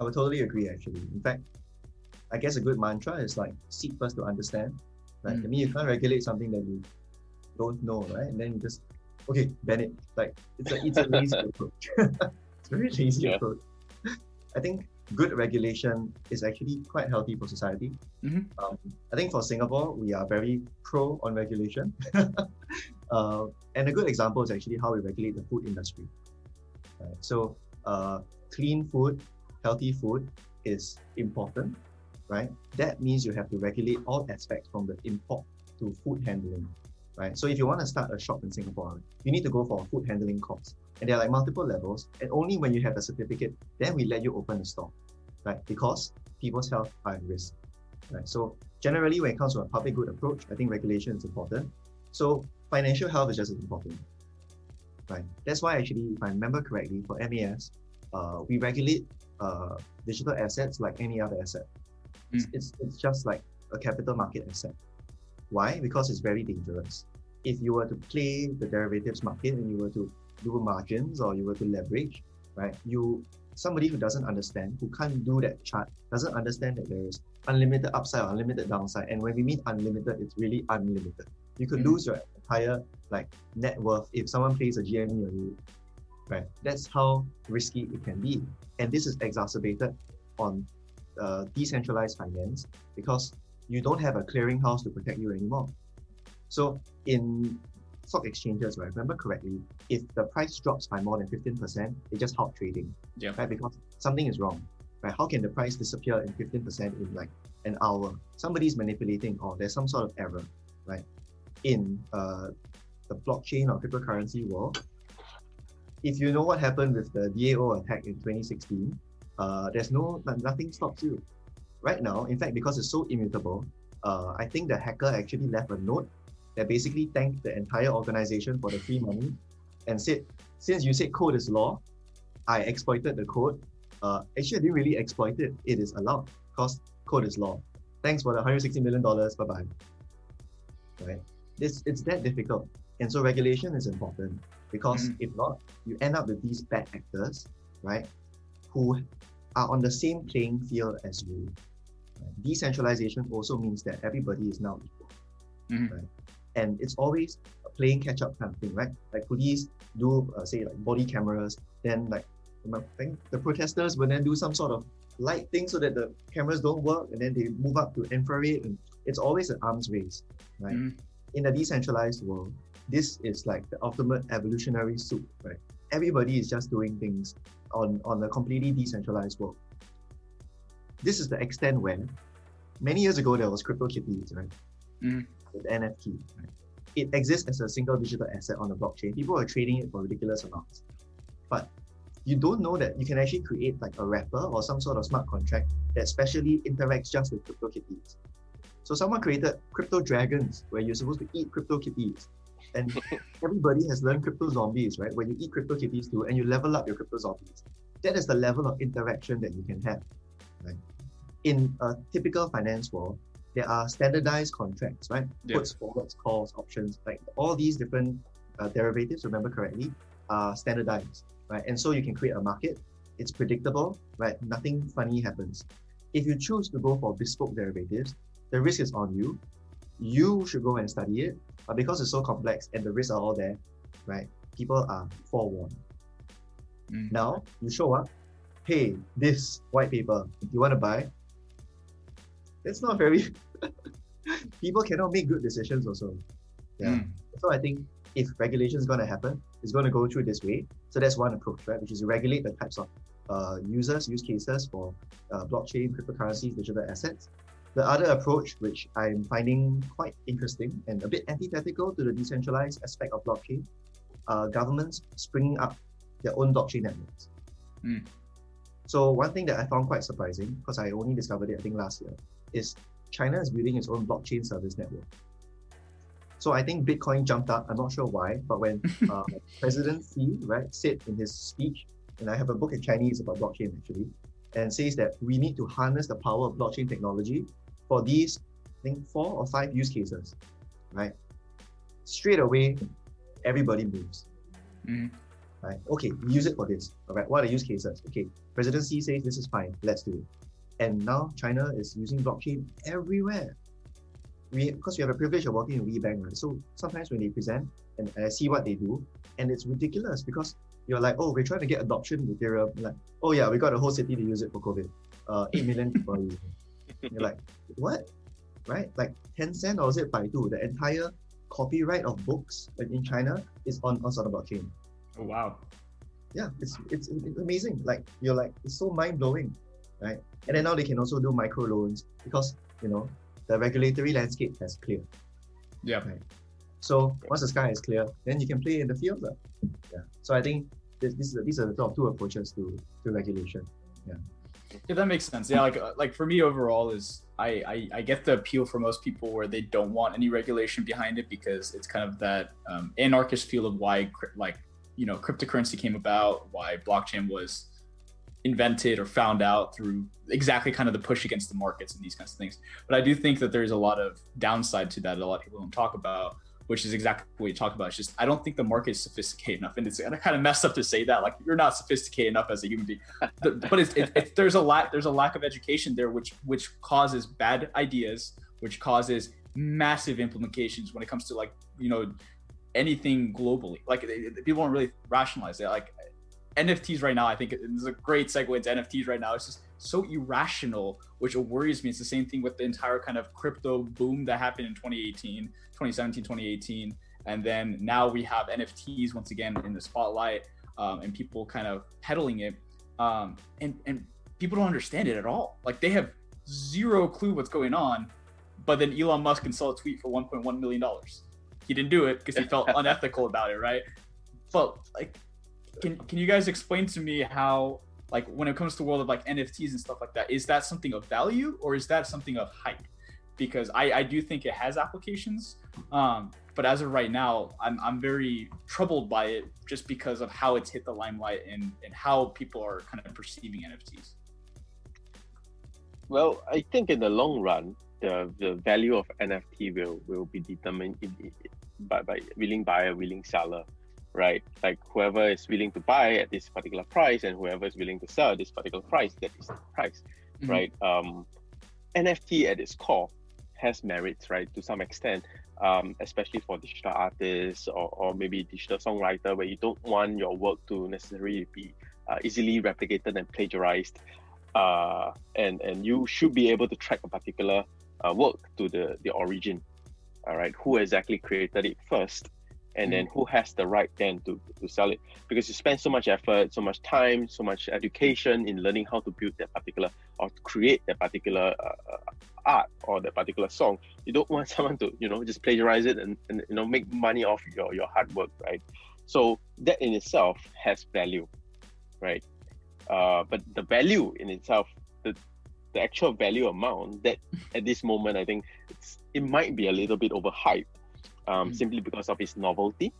[SPEAKER 3] I would totally agree. Actually, in fact, I guess a good mantra is like seek first to understand. Right? Mm. I mean, you can't regulate something that you don't know, right? And then you just okay, ban it. Like it's a it's a lazy [LAUGHS] approach. [LAUGHS] it's a very lazy yeah. approach. I think good regulation is actually quite healthy for society. Mm-hmm. Um, I think for Singapore, we are very pro on regulation. [LAUGHS] uh, and a good example is actually how we regulate the food industry. Right? So, uh, clean food, healthy food is important, right? That means you have to regulate all aspects from the import to food handling right? So if you want to start a shop in Singapore, you need to go for a food handling course. And there are like multiple levels. And only when you have a certificate, then we let you open a store, right? Because people's health are at risk, right? So generally, when it comes to a public good approach, I think regulation is important. So financial health is just as important, right? That's why actually, if I remember correctly, for MAS, uh, we regulate uh, digital assets like any other asset. It's, it's, it's just like a capital market asset. Why? Because it's very dangerous. If you were to play the derivatives market and you were to do margins or you were to leverage, right? You somebody who doesn't understand, who can't do that chart, doesn't understand that there is unlimited upside or unlimited downside. And when we mean unlimited, it's really unlimited. You could mm-hmm. lose your entire like net worth if someone plays a GME on you. Right. That's how risky it can be. And this is exacerbated on uh, decentralized finance because you don't have a clearinghouse to protect you anymore. So in stock exchanges, right, remember correctly, if the price drops by more than 15%, they just halt trading. Yeah. Right? Because something is wrong. Right? How can the price disappear in 15% in like an hour? Somebody's manipulating or there's some sort of error, right? In uh, the blockchain or cryptocurrency world, if you know what happened with the DAO attack in 2016, uh, there's no nothing stops you right now, in fact, because it's so immutable, uh, I think the hacker actually left a note that basically thanked the entire organization for the free money and said, since you said code is law, I exploited the code. Uh, actually, I didn't really exploit it. It is allowed because code is law. Thanks for the $160 million. Bye bye. Right? It's, it's that difficult. And so regulation is important because mm-hmm. if not, you end up with these bad actors, right, who are on the same playing field as you. Decentralization also means that everybody is now equal. Mm-hmm. Right? And it's always a playing catch up kind of thing, right? Like police do, uh, say, like body cameras, then, like, I think the protesters will then do some sort of light thing so that the cameras don't work, and then they move up to infrared, and it's always an arms race, right? Mm-hmm. In a decentralized world, this is like the ultimate evolutionary soup, right? Everybody is just doing things on, on a completely decentralized world this is the extent when many years ago there was CryptoKitties, right? Mm. With NFT. Right? It exists as a single digital asset on the blockchain. People are trading it for ridiculous amounts. But you don't know that you can actually create like a wrapper or some sort of smart contract that specially interacts just with CryptoKitties. So someone created crypto dragons where you're supposed to eat CryptoKitties. And [LAUGHS] everybody has learned crypto zombies, right? When you eat crypto kitties too and you level up your crypto zombies, that is the level of interaction that you can have. Right? In a typical finance world, there are standardized contracts, right? Yeah. Puts, forwards, calls, options, like all these different uh, derivatives, remember correctly, are standardized, right? And so you can create a market. It's predictable, right? Nothing funny happens. If you choose to go for bespoke derivatives, the risk is on you. You should go and study it, but because it's so complex and the risks are all there, right? People are forewarned. Mm. Now you show up, hey, this white paper, if you want to buy, it's not very [LAUGHS] people cannot make good decisions also. Yeah. Mm. So I think if regulation is going to happen, it's going to go through this way. So that's one approach, right? Which is regulate the types of uh, users, use cases for uh, blockchain, cryptocurrencies, digital assets. The other approach, which I'm finding quite interesting and a bit antithetical to the decentralized aspect of blockchain, uh, governments springing up their own blockchain networks. Mm. So one thing that I found quite surprising, because I only discovered it I think last year, is China is building its own blockchain service network. So I think Bitcoin jumped up. I'm not sure why, but when [LAUGHS] uh, President Xi right said in his speech, and I have a book in Chinese about blockchain actually, and says that we need to harness the power of blockchain technology for these, I think four or five use cases, right? Straight away, everybody moves. Mm. Right? Okay, use it for this. All right, what are the use cases? Okay, presidency says this is fine. Let's do it. And now China is using blockchain everywhere. We because we have a privilege of working in WeBank, right? So sometimes when they present and, I see what they do, and it's ridiculous because you're like, oh, we're trying to get adoption material. Like, oh yeah, we got a whole city to use it for COVID. Uh, eight million people are using it. You're like, what? Right? Like Tencent or is it Baidu? The entire copyright of books in China is on, of blockchain.
[SPEAKER 1] Oh wow.
[SPEAKER 3] Yeah, it's, it's it's amazing. Like you're like it's so mind blowing right? And then now they can also do micro loans because you know the regulatory landscape has cleared.
[SPEAKER 1] Yeah. Right.
[SPEAKER 3] So once the sky is clear, then you can play in the field. Right? Yeah. So I think this, this is, these are the top two approaches to, to regulation. Yeah.
[SPEAKER 1] Yeah, that makes sense. Yeah, like uh, like for me overall is I, I, I get the appeal for most people where they don't want any regulation behind it because it's kind of that um, anarchist feel of why like you know cryptocurrency came about, why blockchain was invented or found out through exactly kind of the push against the markets and these kinds of things. But I do think that there's a lot of downside to that. A lot of people don't talk about, which is exactly what you talk about. It's just I don't think the market is sophisticated enough, and it's kind of messed up to say that. Like you're not sophisticated enough as a human being, but it's, it, it, there's a lack there's a lack of education there, which which causes bad ideas, which causes massive implications when it comes to like you know anything globally. Like people don't really rationalize it. Like NFTs right now, I think is a great segue into NFTs right now. It's just so irrational, which worries me. It's the same thing with the entire kind of crypto boom that happened in 2018, 2017, 2018. And then now we have NFTs once again in the spotlight um, and people kind of peddling it. Um, and, and people don't understand it at all. Like they have zero clue what's going on. But then Elon Musk can sell a tweet for $1.1 million. He didn't do it because he felt [LAUGHS] unethical about it, right? But like can can you guys explain to me how like when it comes to the world of like NFTs and stuff like that, is that something of value or is that something of hype? Because I, I do think it has applications. Um, but as of right now, I'm, I'm very troubled by it just because of how it's hit the limelight and, and how people are kind of perceiving NFTs.
[SPEAKER 2] Well, I think in the long run, the, the value of NFT will, will be determined in, in, by, by willing buyer, willing seller right? Like whoever is willing to buy at this particular price and whoever is willing to sell at this particular price, that is the price, mm-hmm. right? Um, NFT at its core has merits, right, to some extent, um, especially for digital artists or, or maybe digital songwriter, where you don't want your work to necessarily be uh, easily replicated and plagiarized. Uh, and and you should be able to track a particular uh, work to the the origin, all right? Who exactly created it first, and then who has the right then to, to sell it. Because you spend so much effort so much time so much education in learning how to build that particular or create that particular uh, uh art or that particular song. You don't want [LAUGHS] someone to you know just plagiarize it and, and you know make money off your, your hard work right? So that in itself has value right? Uh, but the value in itself the, the actual value amount that [LAUGHS] at this moment i think it's, it might be a little bit overhyped um, mm. simply because of its novelty,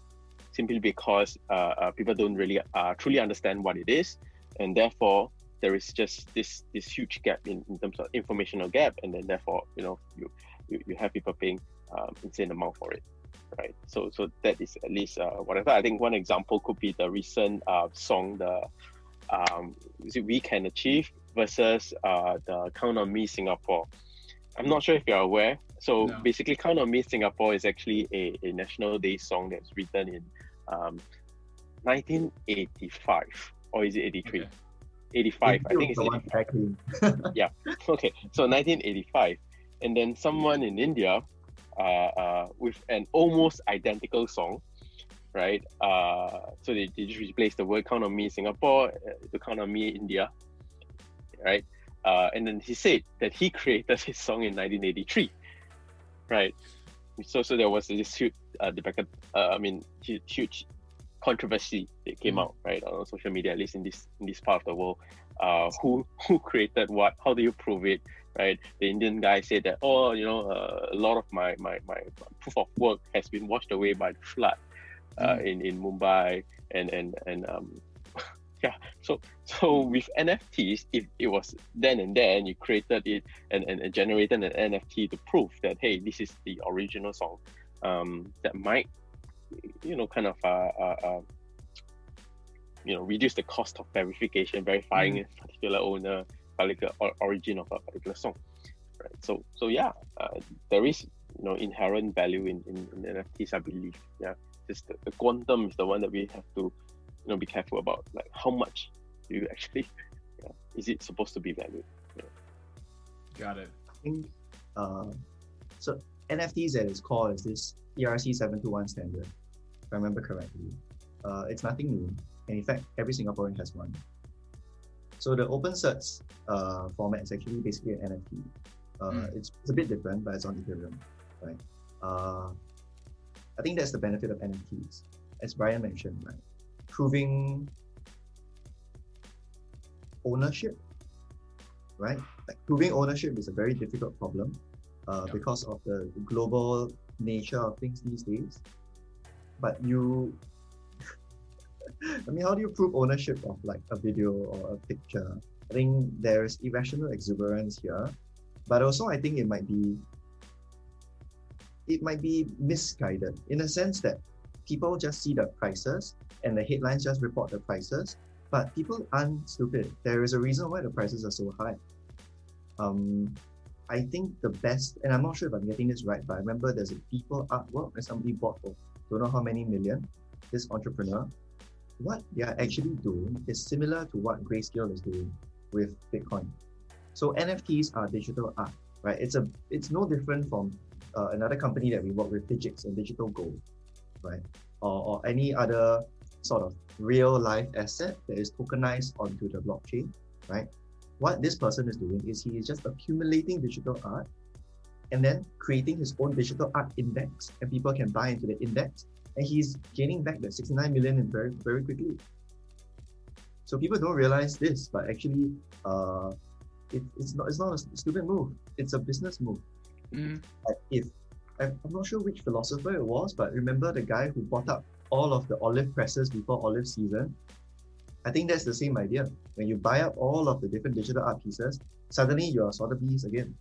[SPEAKER 2] simply because uh, uh, people don't really uh, truly understand what it is, and therefore there is just this this huge gap in, in terms of informational gap, and then therefore you know you you, you have people paying um, insane amount for it, right? So so that is at least uh, whatever. I think one example could be the recent uh, song the um, we can achieve versus uh, the Count on Me Singapore. I'm not sure if you're aware. So no. basically, Count on Me Singapore is actually a, a National Day song that's written in um, 1985 or is it 83? Okay. 85. I think it's 85. [LAUGHS] yeah. Okay. So 1985, and then someone in India, uh, uh, with an almost identical song, right? Uh, so they, they just replaced the word "count on me" Singapore uh, to "count on me" India, right? Uh, and then he said that he [LAUGHS] created his song in 1983, right? So, so there was this huge uh, debate, uh, I mean, huge controversy that came mm. out, right, on social media, at least in this in this part of the world. Uh, who [LAUGHS] who created what? How do you prove it? Right? The Indian guy said that, oh, you know, uh, a lot of my, my my proof of work has been washed away by the flood uh, mm. in in Mumbai, and and and um, yeah so [LAUGHS] so with nfts if it was then and there and you created it and, and, and generated an nft to prove that hey this is the original song um, that might you know kind of uh, uh, uh, you know reduce the cost of verification verifying mm. a particular owner particular origin of a particular song right so so yeah uh, there is you know inherent value in, in, in nfts i believe yeah just the, the quantum is the one that we have to you know be careful about like how much you [LAUGHS] actually yeah, is it supposed to be valued? Yeah.
[SPEAKER 1] got it.
[SPEAKER 3] I think uh, so nfts at its core is this erc 721 standard if i remember correctly. Uh, it's nothing new and in fact every singaporean has one. So the OpenCerts uh, format is actually basically an nft uh, mm. it's, it's a bit different but it's on ethereum right? Uh, i think that's the benefit of nfts as Ryan mentioned right proving ownership, right? Like proving ownership is a very difficult problem uh, because of the global nature of things these days. But you, [LAUGHS] I mean, how do you prove ownership of like a video or a picture? I think there's irrational exuberance here, but also I think it might be it might be misguided in a sense that people just see the prices and the headlines just report the prices. But people aren't stupid. There is a reason why the prices are so high. Um, I think the best, and I'm not sure if I'm getting this right, but I remember there's a Beeple artwork that somebody bought for don't know how many million. This entrepreneur, what they are actually doing is similar to what Grayscale is doing with Bitcoin. So NFTs are digital art, right? It's a it's no different from uh, another company that we work with, Digix and Digital Gold, right? Or, or any other sort of real life asset that is tokenized onto the blockchain, right? What this person is doing is he is just accumulating digital art and then creating his own digital art index, and people can buy into the index, and he's gaining back the 69 million in very very quickly. So people don't realize this, but actually, uh, it, it's not it's not a stupid move. It's a business move. Mm. if I'm not sure which philosopher it was, but remember the guy who bought up all of the olive presses before olive season. I think that's the same idea. When you buy up all of the different digital art pieces, suddenly you're Sotheby's again.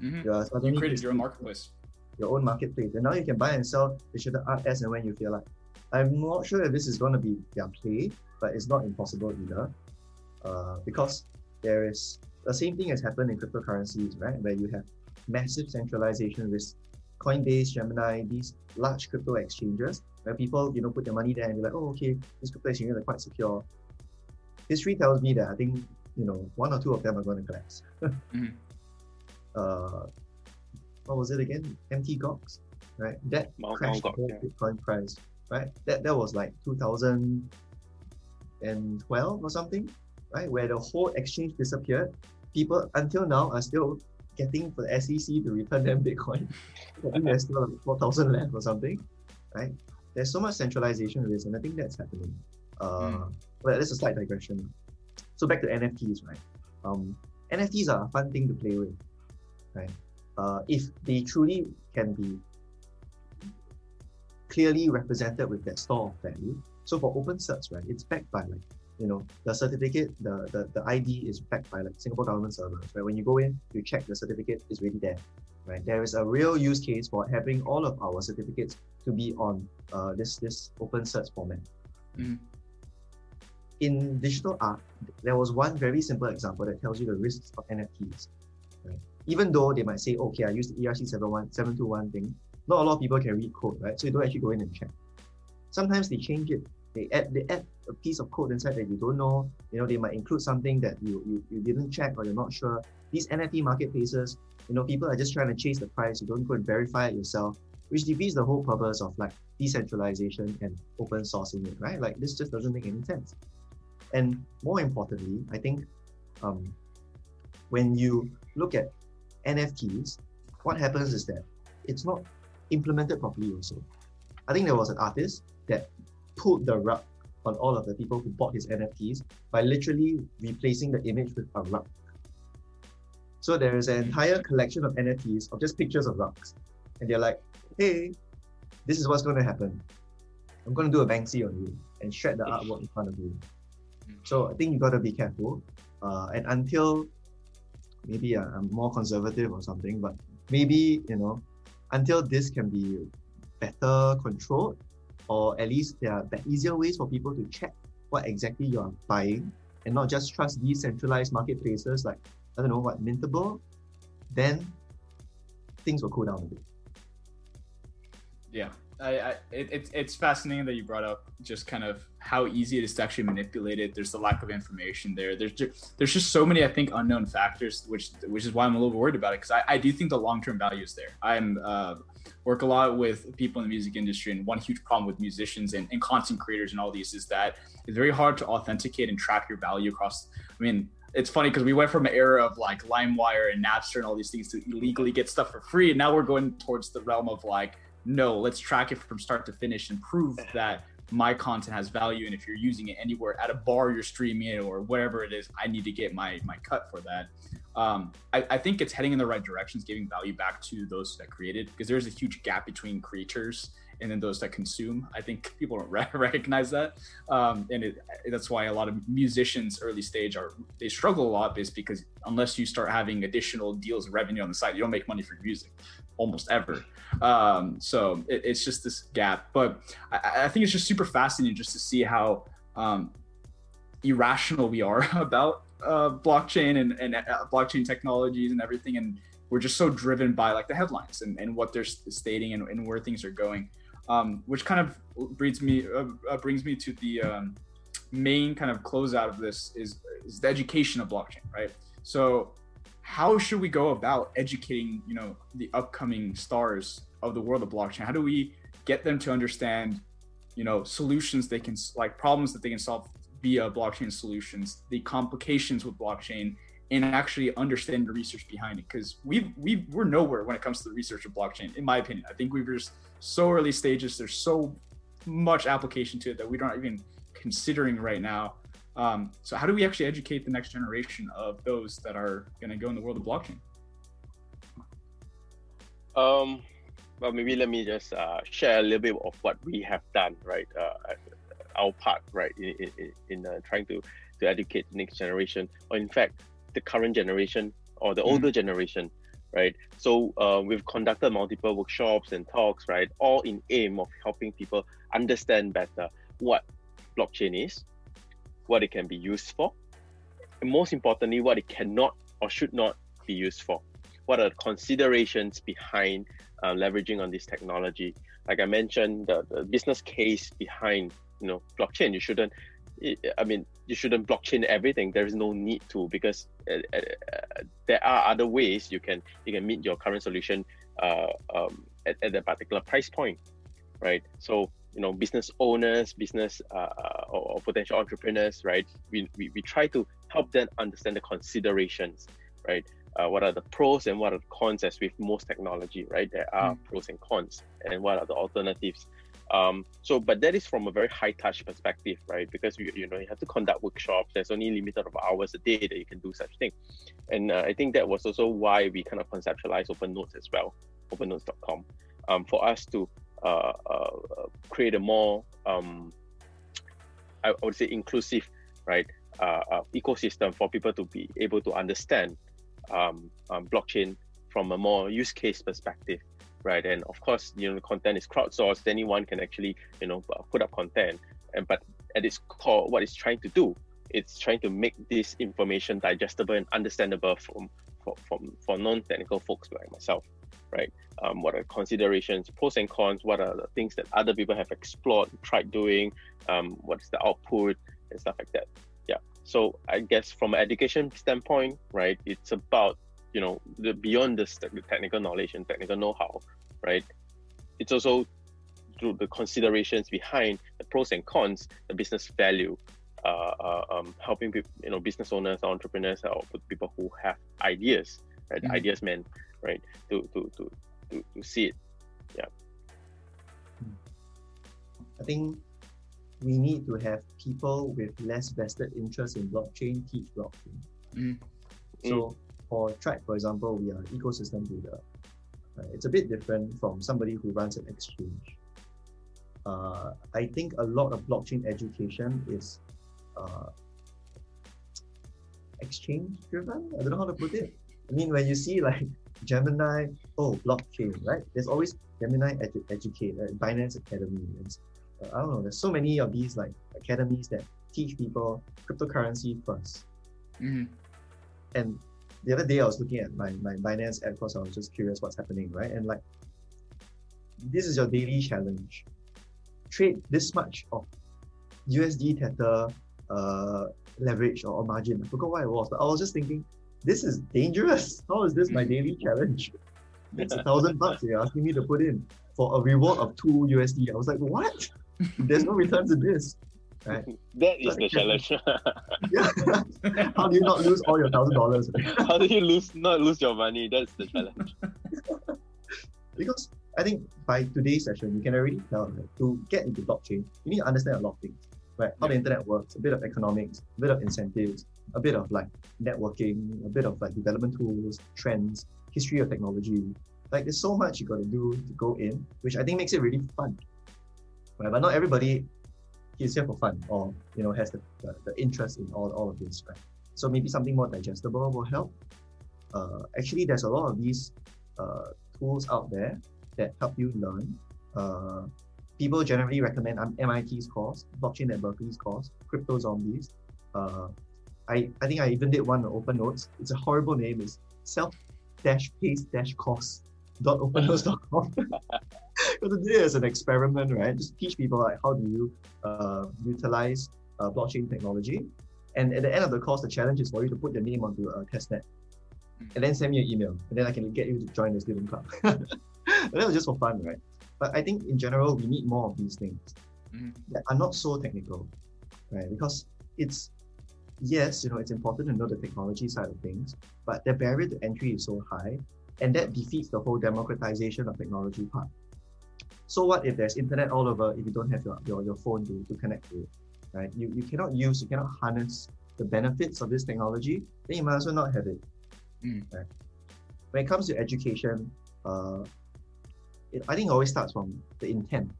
[SPEAKER 1] Mm-hmm. You're suddenly you created your own marketplace.
[SPEAKER 3] Your own marketplace. And now you can buy and sell digital art as and when you feel like. I'm not sure if this is going to be their play, but it's not impossible either. Uh, because there is the same thing has happened in cryptocurrencies, right? Where you have massive centralization risk. Coinbase, Gemini, these large crypto exchanges where people, you know, put their money there and be like, oh, okay, this crypto exchanges are quite secure. History tells me that I think, you know, one or two of them are going to collapse. [LAUGHS] mm-hmm. uh, what was it again? MT Gox, right? That Mount crashed the whole yeah. Bitcoin price, right? That that was like 2012 or something, right? Where the whole exchange disappeared. People until now are still getting for the SEC to return them Bitcoin. [LAUGHS] I think there's still like 4,000 left or something, right? there's so much centralization this, and I think that's happening. Uh, mm. Well, that's a slight digression. So back to NFTs, right? Um, NFTs are a fun thing to play with, right? Uh, if they truly can be clearly represented with that store of value. So for open certs, right, it's backed by like, you know, the certificate, the, the, the ID is backed by like Singapore government servers, right? When you go in, you check the certificate is really there, right? There is a real use case for having all of our certificates to be on uh, this, this open certs format. Mm. In digital art, there was one very simple example that tells you the risks of NFTs. Right? Even though they might say, okay, I used the ERC 721 thing, not a lot of people can read code, right? So you don't actually go in and check. Sometimes they change it. They add they add a piece of code inside that you don't know. You know, they might include something that you you, you didn't check or you're not sure. These NFT marketplaces, you know, people are just trying to chase the price. You don't go and verify it yourself, which defeats the whole purpose of like decentralization and open sourcing it, right? Like this just doesn't make any sense. And more importantly, I think um, when you look at NFTs, what happens is that it's not implemented properly also. I think there was an artist that pulled the rug on all of the people who bought his NFTs by literally replacing the image with a rug. So there is an entire collection of NFTs of just pictures of rugs. And they're like, hey, this is what's going to happen. I'm going to do a Banksy on you and shred the artwork in front of you. So I think you got to be careful. Uh, and until maybe I'm more conservative or something, but maybe, you know, until this can be better controlled, or at least there are easier ways for people to check what exactly you are buying and not just trust decentralized marketplaces like, I don't know, what, Mintable, then things will cool down a bit.
[SPEAKER 1] Yeah, I, I it, it's fascinating that you brought up just kind of how easy it is to actually manipulate it. There's the lack of information there. There's just, there's just so many I think unknown factors, which which is why I'm a little worried about it because I, I do think the long term value is there. I'm uh, work a lot with people in the music industry, and one huge problem with musicians and, and content creators and all these is that it's very hard to authenticate and track your value across. I mean, it's funny because we went from an era of like LimeWire and Napster and all these things to illegally get stuff for free, and now we're going towards the realm of like no, let's track it from start to finish and prove that my content has value. And if you're using it anywhere at a bar, you're streaming it or whatever it is, I need to get my my cut for that. Um, I, I, think it's heading in the right directions, giving value back to those that created because there's a huge gap between creators and then those that consume. I think people don't [LAUGHS] re- recognize that, um, and it, that's why a lot of musicians early stage are they struggle a lot, is because unless you start having additional deals revenue on the side, you don't make money for music almost ever. Um, so it, it's just this gap. But I, I, think it's just super fascinating just to see how um, irrational we are [LAUGHS] about uh, blockchain and, and uh, blockchain technologies and everything. And we're just so driven by like the headlines and, and what they're stating and, and where things are going, um, which kind of brings me uh, uh, brings me to the um, main kind of closeout of this is, is the education of blockchain, right? So how should we go about educating you know the upcoming stars of the world of blockchain? How do we get them to understand you know solutions they can like problems that they can solve via blockchain solutions the complications with blockchain and actually understand the research behind it? Because we we we're nowhere when it comes to the research of blockchain in my opinion. I think we're just so early stages. There's so much application to it that we're not even considering right now um, so how do we actually educate the next generation of those that are going to go in the world of blockchain?
[SPEAKER 2] Um, well, maybe let me just uh, share a little bit of what we have done, right? Uh, our part, right, in, in, in uh, trying to, to educate the next generation, or in fact, the current generation or the older mm. generation, right? So uh, we've conducted multiple workshops and talks, right, all in aim of helping people understand better what blockchain is, what it can be used for, and most importantly, what it cannot or should not be used for. What are the considerations behind uh, leveraging on this technology? Like I mentioned, the, the business case behind you know blockchain. You shouldn't. I mean, you shouldn't blockchain everything. There is no need to because uh, uh, there are other ways you can you can meet your current solution uh, um, at, at a particular price point, right? So you know business owners business uh, uh, or, or, potential entrepreneurs right? We, we, we try to help them understand the considerations right? Uh, what are the pros and what are the cons as with most technology right? There are mm. pros and cons and what are the alternatives? Um, so but that is from a very high touch perspective right? Because you, you know you have to conduct workshops. There's only limited of hours a day that you can do such thing. And uh, i think that was also why we kind of conceptualized open notes as well opennotes.com um, for us to uh, uh, create a more um, I would say inclusive right uh, uh, ecosystem for people to be able to understand um, um, blockchain from a more use case perspective right? And of course you know the content is crowdsourced. Anyone can actually you know put up content. And but at its core what it's trying to do it's trying to make this information digestible and understandable from for, from for non-technical folks like myself right um, what are considerations pros and cons what are the things that other people have explored tried doing um, what's the output and stuff like that yeah so i guess from an education standpoint right it's about you know the beyond the, the technical knowledge and technical know-how right it's also through the considerations behind the pros and cons the business value uh, uh, um, helping people, you know, business owners, entrepreneurs, or people who have ideas, right? Mm-hmm. Ideas men, right? To, to to to to see it. Yeah.
[SPEAKER 3] I think we need to have people with less vested interest in blockchain teach blockchain. Mm. So mm. for Tribe, for example, we are ecosystem builder. Right? It's a bit different from somebody who runs an exchange. Uh, I think a lot of blockchain education is uh, exchange driven. I don't know how to put it. I mean, when you see like Gemini, oh, blockchain, right? There's always Gemini edu- Educate, uh, Binance Academy. And, uh, I don't know. There's so many of these like academies that teach people cryptocurrency 1st mm-hmm. And the other day I was looking at my, my Binance app because I was just curious what's happening, right? And like, this is your daily challenge. Trade this much of USD Tether uh, leverage or, or margin. I forgot what it was, but I was just thinking, this is dangerous. How is this my daily challenge? It's a thousand bucks you're asking me to put in for a reward of two USD. I was like, what? There's no return to this. Right? [LAUGHS]
[SPEAKER 2] That is the challenge. [LAUGHS]
[SPEAKER 3] yeah. How do you not lose all your thousand dollars? [LAUGHS]
[SPEAKER 2] How do you lose not lose your money? That's the challenge.
[SPEAKER 3] because I think by today's session, you can already tell that to get into blockchain, you need to understand a lot of things right? How the internet works, a bit of economics, a bit of incentives, a bit of like networking, a bit of like development tools, trends, history of technology. Like there's so much you got to do to go in, which I think makes it really fun. Right? But not everybody is here for fun or you know has the, the, the interest in all, all of this, right? So maybe something more digestible will help. Uh, actually, there's a lot of these uh, tools out there that help you learn. Uh, people generally recommend MIT's course, blockchain at Berkeley's course, Crypto Zombies. Uh, I, I think I even did one on Open Notes. It's a horrible name. It's self dash pace dash course dot opennotes.com. because [LAUGHS] it is an experiment, right? Just teach people like how do you uh, utilize uh, blockchain technology. And at the end of the course, the challenge is for you to put your name onto a testnet and then send me an email. And then I can get you to join the student club. [LAUGHS] that was just for fun, right? But I think in general, we need more of these things mm-hmm. that are not so technical, right? Because it's, yes, you know, it's important to know the technology side of things, but the barrier to entry is so high, and that defeats the whole democratization of technology part. So what if there's internet all over if you don't have your, your, your phone to, to connect to it, right? You, you cannot use, you cannot harness the benefits of this technology, then you might as well not have it. Mm. Right? When it comes to education, uh, it, I think it always starts from the intent,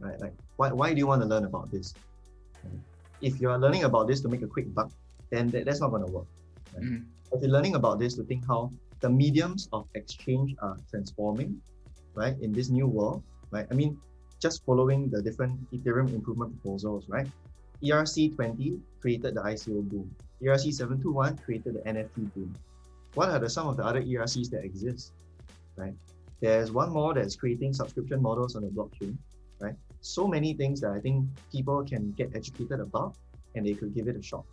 [SPEAKER 3] right? Like, why, why do you want to learn about this? If you are learning about this to make a quick buck, then that, that's not going to work. Right? Mm. If you're learning about this to think how the mediums of exchange are transforming, right, in this new world, right? I mean, just following the different Ethereum improvement proposals, right? ERC20 created the ICO boom. ERC721 created the NFT boom. What are the some of the other ERCs that exist, right? There's one more that's creating subscription models on the blockchain? So many things that I think people can get educated about and they could give it a shot.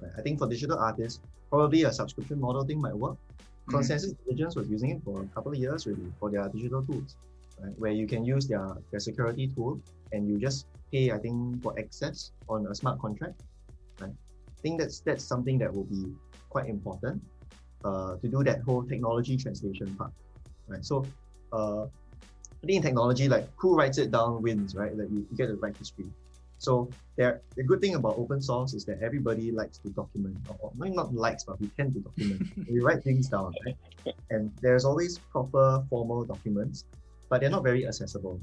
[SPEAKER 3] Right? I think for digital artists, probably a subscription model thing might work. Mm-hmm. ConsenSys Diligence was using it for a couple of years really for their digital tools, right? Where you can use their, their security tool and you just pay, I think, for access on a smart contract. Right? I think that's that's something that will be quite important uh, to do that whole technology translation part. Right. So uh, I think in technology, like who writes it down wins, right? Like you, you get the right history. So there, the good thing about open source is that everybody likes to document, or maybe not likes, but we tend to document. [LAUGHS] we write things down, right? And there's always proper formal documents. but they're not very accessible.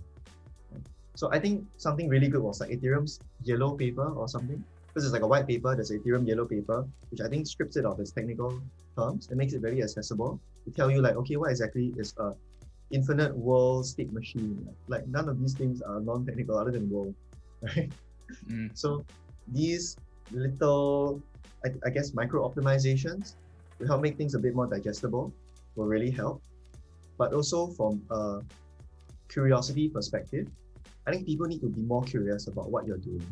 [SPEAKER 3] So I think something really good was like Ethereum's yellow paper or something. This is like a white paper, there's Ethereum yellow paper, which I think strips it of its technical terms and makes it very accessible to tell you like, okay, what exactly is a infinite world state machine? Like none of these things are non-technical other than world, [LAUGHS] right? Mm. So these little, I, I guess, micro optimizations to help make things a bit more digestible will really help. But also from a curiosity perspective, I think people need to be more curious about what you're doing.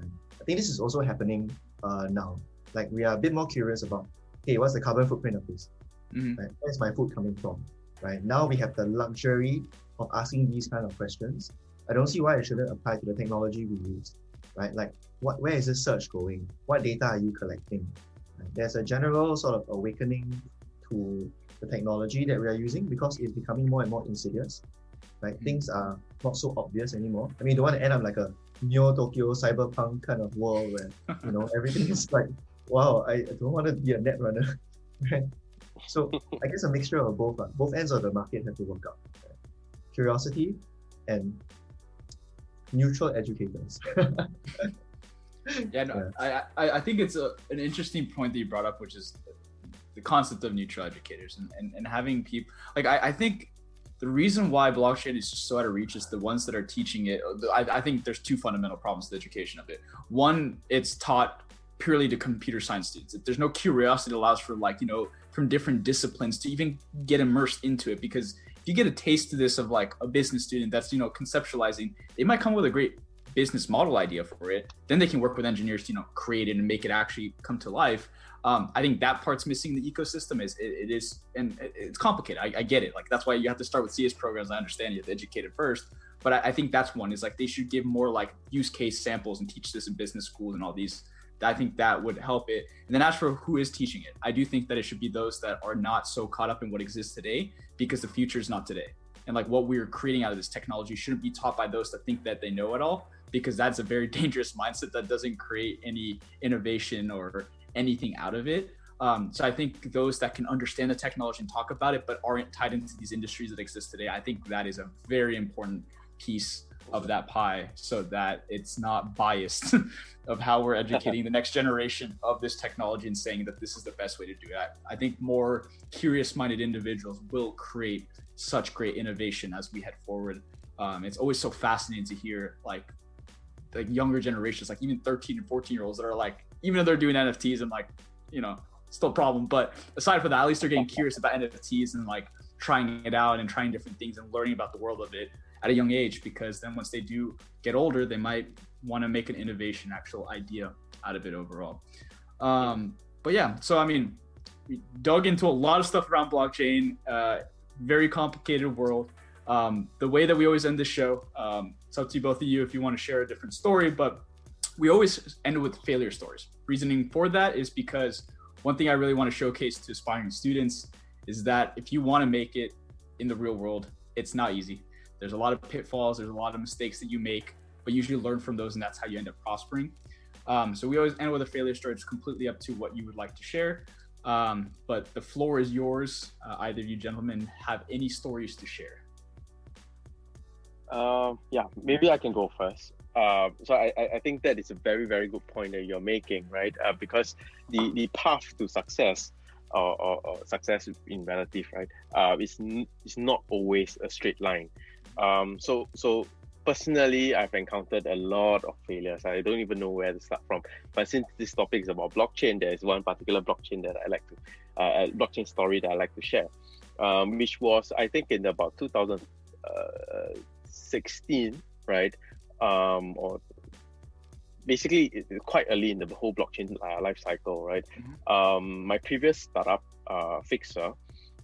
[SPEAKER 3] I think this is also happening uh, now. Like we are a bit more curious about, hey, what's the carbon footprint of this? Mm-hmm. Right? Where's my food coming from? Right now we have the luxury of asking these kind of questions. I don't see why it shouldn't apply to the technology we use. Right? Like what where is this search going? What data are you collecting? Right? There's a general sort of awakening to the technology that we are using because it's becoming more and more insidious. Right? Mm-hmm. Things are not so obvious anymore. I mean, you don't want to end up like a Neo Tokyo cyberpunk kind of world where you know everything is like, [LAUGHS] wow, I, don't want to be a net runner. [LAUGHS] right? So I guess a mixture of both. Uh, both ends of the market have to work out. Right? Curiosity and neutral educators. [LAUGHS]
[SPEAKER 1] yeah, no, yeah. I, I think it's a, an interesting point that you brought up, which is the concept of neutral educators and, and, and having people like I, I think the reason why blockchain is just so out of reach is the ones that are teaching it. I, I think there's two fundamental problems with the education of it. One, it's taught purely to computer science students. There's no curiosity that allows for like, you know, from different disciplines to even get immersed into it. Because if you get a taste of this of like a business student that's, you know, conceptualizing, they might come with a great business model idea for it. Then they can work with engineers to, you know, create it and make it actually come to life um, I think that part's missing in the ecosystem. Is it, it is and it's complicated. I, I, get it. Like that's why you have to start with CS programs. I understand you have to educate it first, but I, I, think that's one. Is like they should give more like use case samples and teach this in business schools and all these. I think that would help it. And then as for who is teaching it, I do think that it should be those that are not so caught up in what exists today because the future is not today. And like what we're creating out of this technology shouldn't be taught by those that think that they know it all because that's a very [LAUGHS] dangerous mindset that doesn't create any innovation or anything out of it. Um, so I think those that can understand the technology and talk about it, but aren't tied into these industries that exist today, I think that is a very important piece of that pie so that it's not biased [LAUGHS] of how we're educating the next generation of this technology and saying that this is the best way to do it. I think more curious minded individuals will create such great innovation as we head forward. Um, it's always so fascinating to hear like the younger generations, like even 13 and 14 year olds that are like, even though they're doing NFTs and like, you know, still a problem. But aside from that, at least they're getting curious about NFTs and like trying it out and trying different things and learning about the world of it at a young age. Because then once they do get older, they might want to make an innovation, actual idea out of it overall. Um, but yeah, so I mean, we dug into a lot of stuff around blockchain. Uh, very complicated world. Um, the way that we always end the show, um, it's up to both of you if you want to share a different story, but we always end with failure stories. Reasoning for that is because one thing I really want to showcase to aspiring students is that if you want to make it in the real world, it's not easy. There's a lot of pitfalls, there's a lot of mistakes that you make, but you usually learn from those, and that's how you end up prospering. Um, so we always end with a failure story. It's completely up to what you would like to share. Um, but the floor is yours. Uh, either you gentlemen have any stories to share.
[SPEAKER 2] Uh, yeah, maybe I can go first. Uh, so I, I think that is a very very good point that you're making, right? Uh, because the the path to success or, or, or success in relative, right, uh, is n- is not always a straight line. Um, so so personally, I've encountered a lot of failures. I don't even know where to start from. But since this topic is about blockchain, there is one particular blockchain that I like to, uh, blockchain story that I like to share, um, which was I think in about 2016, uh, right? um, or basically quite early in the whole blockchain uh, life cycle, right? Mm-hmm. Um, my previous startup, uh, Fixer,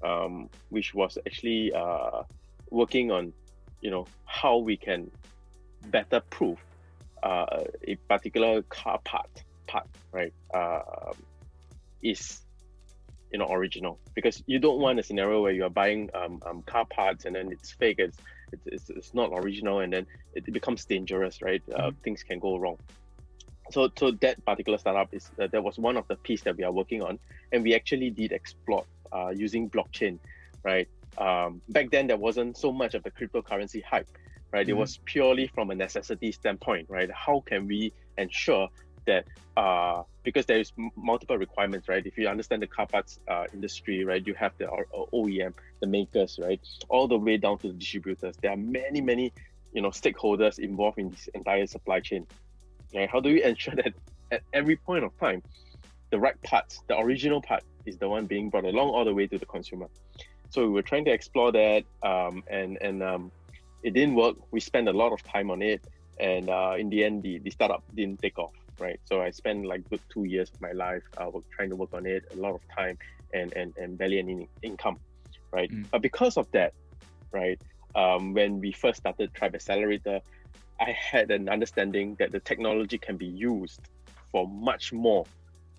[SPEAKER 2] um, which was actually uh, working on, you know, how we can better prove uh, a particular car part, part, right, uh, is you know original. Because you don't want a scenario where you are buying um, um, car parts and then it's fake it's it's, it's, it's not original and then it becomes dangerous right? Uh, mm-hmm. things can go wrong. So so that particular startup is uh, that was one of the piece that we are working on and we actually did explore uh, using blockchain right um, back then there wasn't so much of the cryptocurrency hype, right? Mm-hmm. It was purely from a necessity standpoint, right? How can we ensure that uh, because there is m- multiple requirements, right? If you understand the car parts uh, industry, right, you have the OEM, the makers, right, all the way down to the distributors. There are many, many, you know, stakeholders involved in this entire supply chain. Right? How do we [LAUGHS] ensure that at every point of time, the right parts, the original part, is the one being brought along all the way to the consumer? So we were trying to explore that, um, and and um, it didn't work. We spent a lot of time on it, and uh, in the end, the, the startup didn't take off right? So I spent like good two years of my life uh, trying to work on it, a lot of time and and, and barely any income, right? Mm. But because of that, right, um, when we first started Tribe Accelerator, I had an understanding that the technology can be used for much more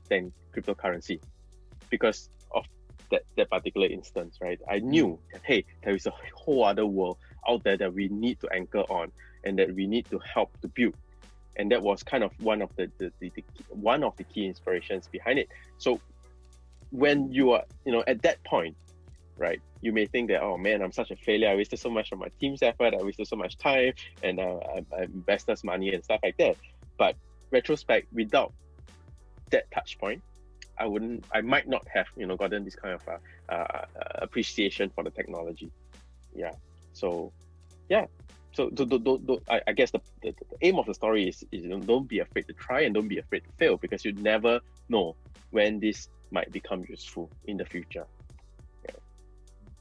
[SPEAKER 2] than cryptocurrency because that, that particular instance, right? I mm. knew that, hey, there is a whole other world out there that we need to anchor on and that we need to help to build. And that was kind of one of the, the, the, the, one of the key inspirations behind it. So when you are you know at that point right you may think that oh man i'm such a failure. I wasted so much of my team's effort. I wasted so much time and uh, I, I invested money and stuff like that. But retrospect without that touch point i wouldn't i might not have you know gotten this kind of uh, uh, appreciation for the technology yeah so yeah so do, do, do, I, I guess the, the, the, aim of the story is, is don't be afraid to try and don't be afraid to fail because you never know when this might become useful in the future.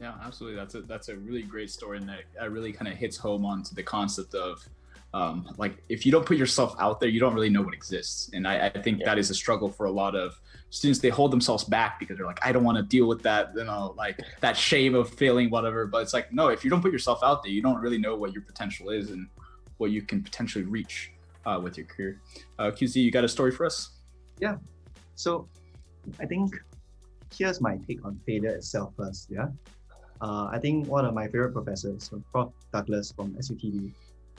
[SPEAKER 1] Yeah, absolutely. That's a that's a really great story and that, that really kind of hits home onto the concept of um, like if you don't put yourself out there, you don't really know what exists. And I, I think yeah. that is a struggle for a lot of students. They hold themselves back because they're like, I don't want to deal with that, you know, like that shame of failing, whatever. But it's like, no, if you don't put yourself out there, you don't really know what your potential is and what you can potentially reach uh, with your career. Uh, QZ, you got a story for us?
[SPEAKER 3] Yeah. So I think here's my take on failure itself first. Yeah. Uh, I think one of my favorite professors, Prof. Douglas from SUTD,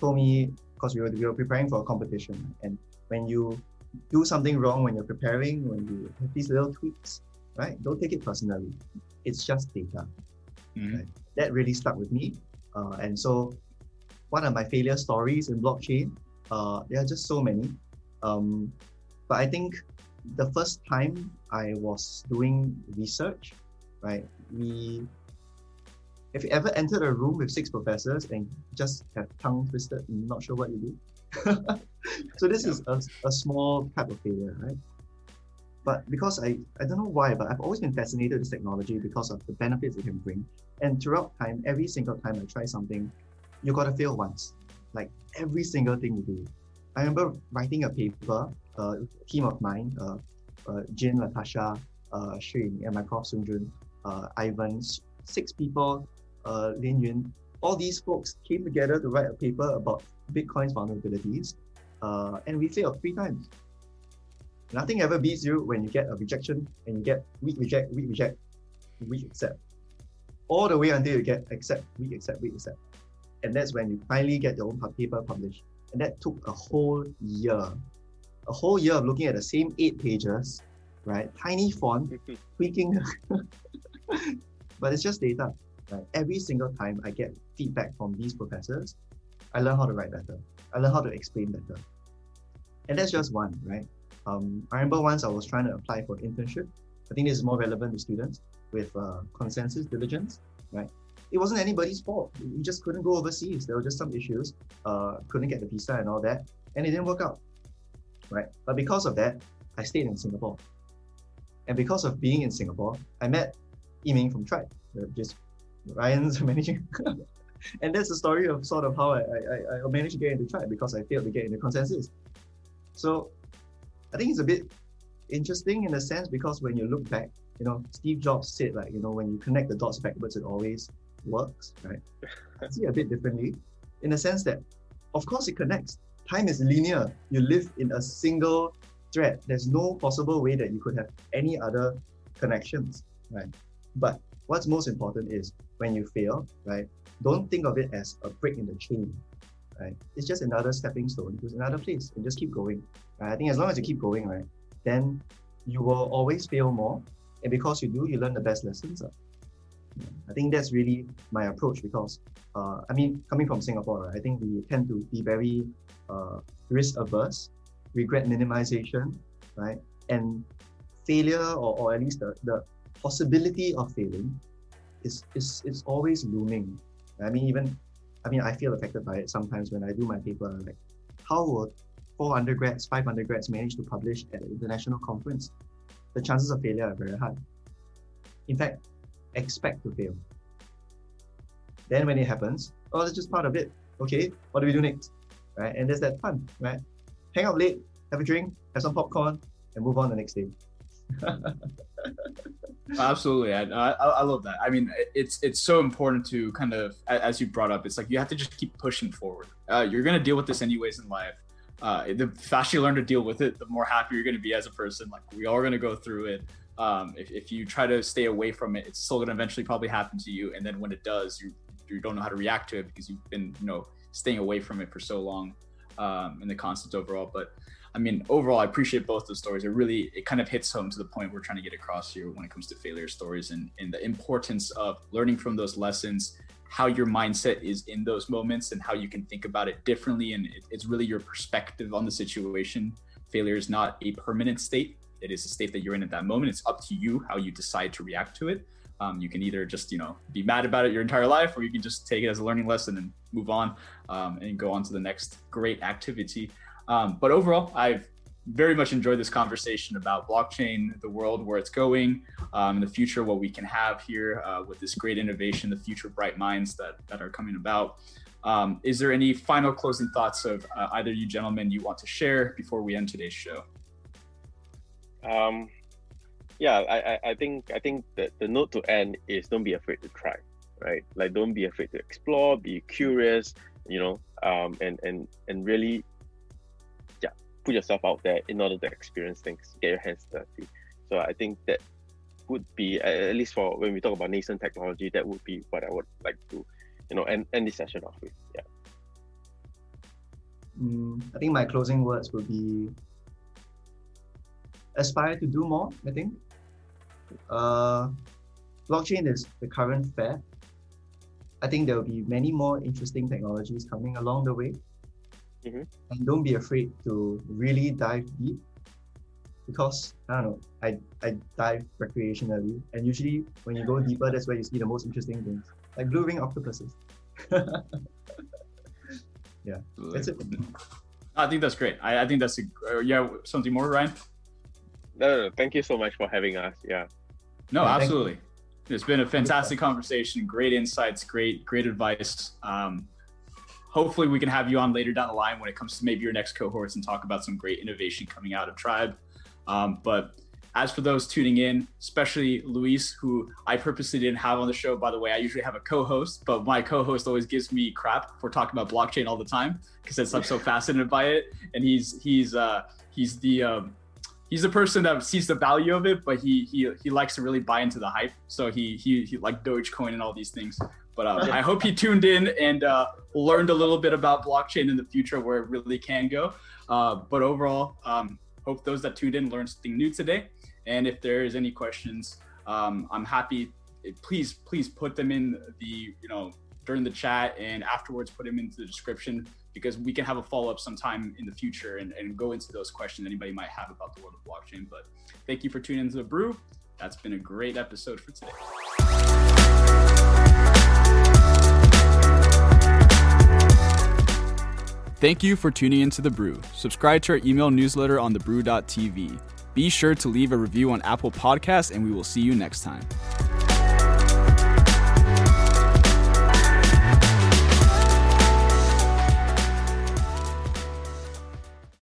[SPEAKER 3] told me because we were, we were preparing for a competition and when you do something wrong when you're preparing when you have these little tweaks right don't take it personally it's just data mm-hmm. right? that really stuck with me uh, and so one of my failure stories in blockchain uh, there are just so many um, but i think the first time i was doing research right we if you ever entered a room with six professors and just have tongue twisted and not sure what you do. [LAUGHS] so this is a, a small type of failure, right? But because I, I don't know why, but I've always been fascinated with technology because of the benefits it can bring. And throughout time, every single time I try something, you gotta fail once. Like every single thing you do. I remember writing a paper, uh, a team of mine, uh, uh, Jin, Latasha, uh, Shin, and my prof Sunjun, uh, Ivan, six people uh, Lin Yun, all these folks came together to write a paper about Bitcoin's vulnerabilities, uh, and we failed three times. Nothing ever beats you when you get a rejection and you get weak reject, weak reject, weak accept. All the way until you get accept, weak accept, weak accept. And that's when you finally get your own paper published. And that took a whole year. A whole year of looking at the same eight pages, right? Tiny font, [LAUGHS] tweaking. [LAUGHS] but it's just data. Right? Every single time I get feedback from these professors, I learn how to write better. I learn how to explain better. And that's just one, right? Um, I remember once I was trying to apply for internship. I think this is more relevant to students with uh, ConsenSys Diligence, right? It wasn't anybody's fault. We just couldn't go overseas. There were just some issues. Uh, couldn't get the visa and all that, and it didn't work out, right? But because of that, I stayed in Singapore. And because of being in Singapore, I met Yiming from Tribe, just Ryan's [LAUGHS] managing. and that's the story of sort of how I, I, I managed to get into tribe because I failed to get into ConsenSys. So I think it's a bit interesting in a sense because when you look back, you know, Steve Jobs said like, you know, when you connect the dots backwards, it always works, right? I see a bit differently in the sense that, of course, it connects. Time is linear. You live in a single thread. There's no possible way that you could have any other connections, right? But what's most important is when you fail, right? Don't think of it as a break in the chain, right? It's just another stepping stone to another place and just keep going. Right? I think as long as you keep going, right, then you will always fail more. And because you do, you learn the best lessons. Uh. I think that's really my approach because, uh, I mean, coming from Singapore, right, I think we tend to be very uh, risk averse, regret minimization, right? And failure, or, or at least the, the possibility of failing, is, is, is always looming. I mean, even, I mean, I feel affected by it sometimes when I do my paper. Like, how will four undergrads, five undergrads manage to publish at an international conference? The chances of failure are very high. In fact, expect to fail. Then when it happens, oh, that's just part of it. Okay, what do we do next? Right? And there's that fun, right? Hang out late, have a drink, have some popcorn, and move on the next day. [LAUGHS]
[SPEAKER 1] Absolutely, I, I, I love that. I mean, it's it's so important to kind of, as you brought up, it's like you have to just keep pushing forward. Uh, you're gonna deal with this anyways in life. Uh, the faster you learn to deal with it, the more happy you're gonna be as a person. Like we all are gonna go through it. Um, if, if you try to stay away from it, it's still gonna eventually probably happen to you. And then when it does, you you don't know how to react to it because you've been you know staying away from it for so long um, in the concept overall. But I mean, overall, I appreciate both those stories. It really, it kind of hits home to the point we're trying to get across here when it comes to failure stories and, and the importance of learning from those lessons, how your mindset is in those moments and how you can think about it differently. And it, it's really your perspective on the situation. Failure is not a permanent state. It is a state that you're in at that moment. It's up to you how you decide to react to it. Um, you can either just, you know, be mad about it your entire life, or you can just take it as a learning lesson and move on um, and go on to the next great activity. Um, but overall, I've very much enjoyed this conversation about blockchain, the world, where it's going, um, in the future, what we can have here uh, with this great innovation, the future bright minds that, that are coming about. Um, is there any final closing thoughts of uh, either you gentlemen you want to share before we end today's show?
[SPEAKER 2] Um, yeah, I, I think I think that the note to end is don't be afraid to try, right? Like don't be afraid to explore, be curious, you know, um, and and and really put yourself out there in order to experience things, get your hands dirty. So I think that would be at least for when we talk about nascent technology, that would be what I would like to, you know, end, end this session off with. Yeah.
[SPEAKER 3] Mm, I think my closing words would be aspire to do more, I think. Uh, blockchain is the current fad. I think there will be many more interesting technologies coming along the way. Mm-hmm. And don't be afraid to really dive deep because I don't know, I, I dive recreationally and usually when you go deeper that's where you see the most interesting things. Like blue ring octopuses. [LAUGHS] yeah. That's it.
[SPEAKER 1] I think that's great. I, I think that's a uh, yeah, something more, Ryan?
[SPEAKER 2] No, no, no, thank you so much for having us. Yeah.
[SPEAKER 1] No, yeah, absolutely. It's been a fantastic conversation, great insights, great, great advice. Um, hopefully we can have you on later down the line when it comes to maybe your next cohorts and talk about some great innovation coming out of Tribe. Um, but as for those tuning in, especially Luis, who I purposely didn't have on the show, by the way, I usually have a co-host, but my co-host always gives me crap for talking about blockchain all the time because I'm so [LAUGHS] fascinated by it, and he's he's uh, he's the um, he's the person that sees the value of it, but he he he likes to really buy into the hype. So he he, he like Dogecoin and all these things. But uh, I hope you tuned in and uh, learned a little bit about blockchain in the future where it really can go. Uh, but overall, um, hope those that tuned in learned something new today. And if there is any questions, um, I'm happy. Please, please put them in the you know during the chat and afterwards put them into the description because we can have a follow up sometime in the future and, and go into those questions anybody might have about the world of blockchain. But thank you for tuning into the brew. That's been a great episode for today. Thank you for tuning into The Brew. Subscribe to our email newsletter on thebrew.tv. Be sure to leave a review on Apple Podcasts, and we will see you next time.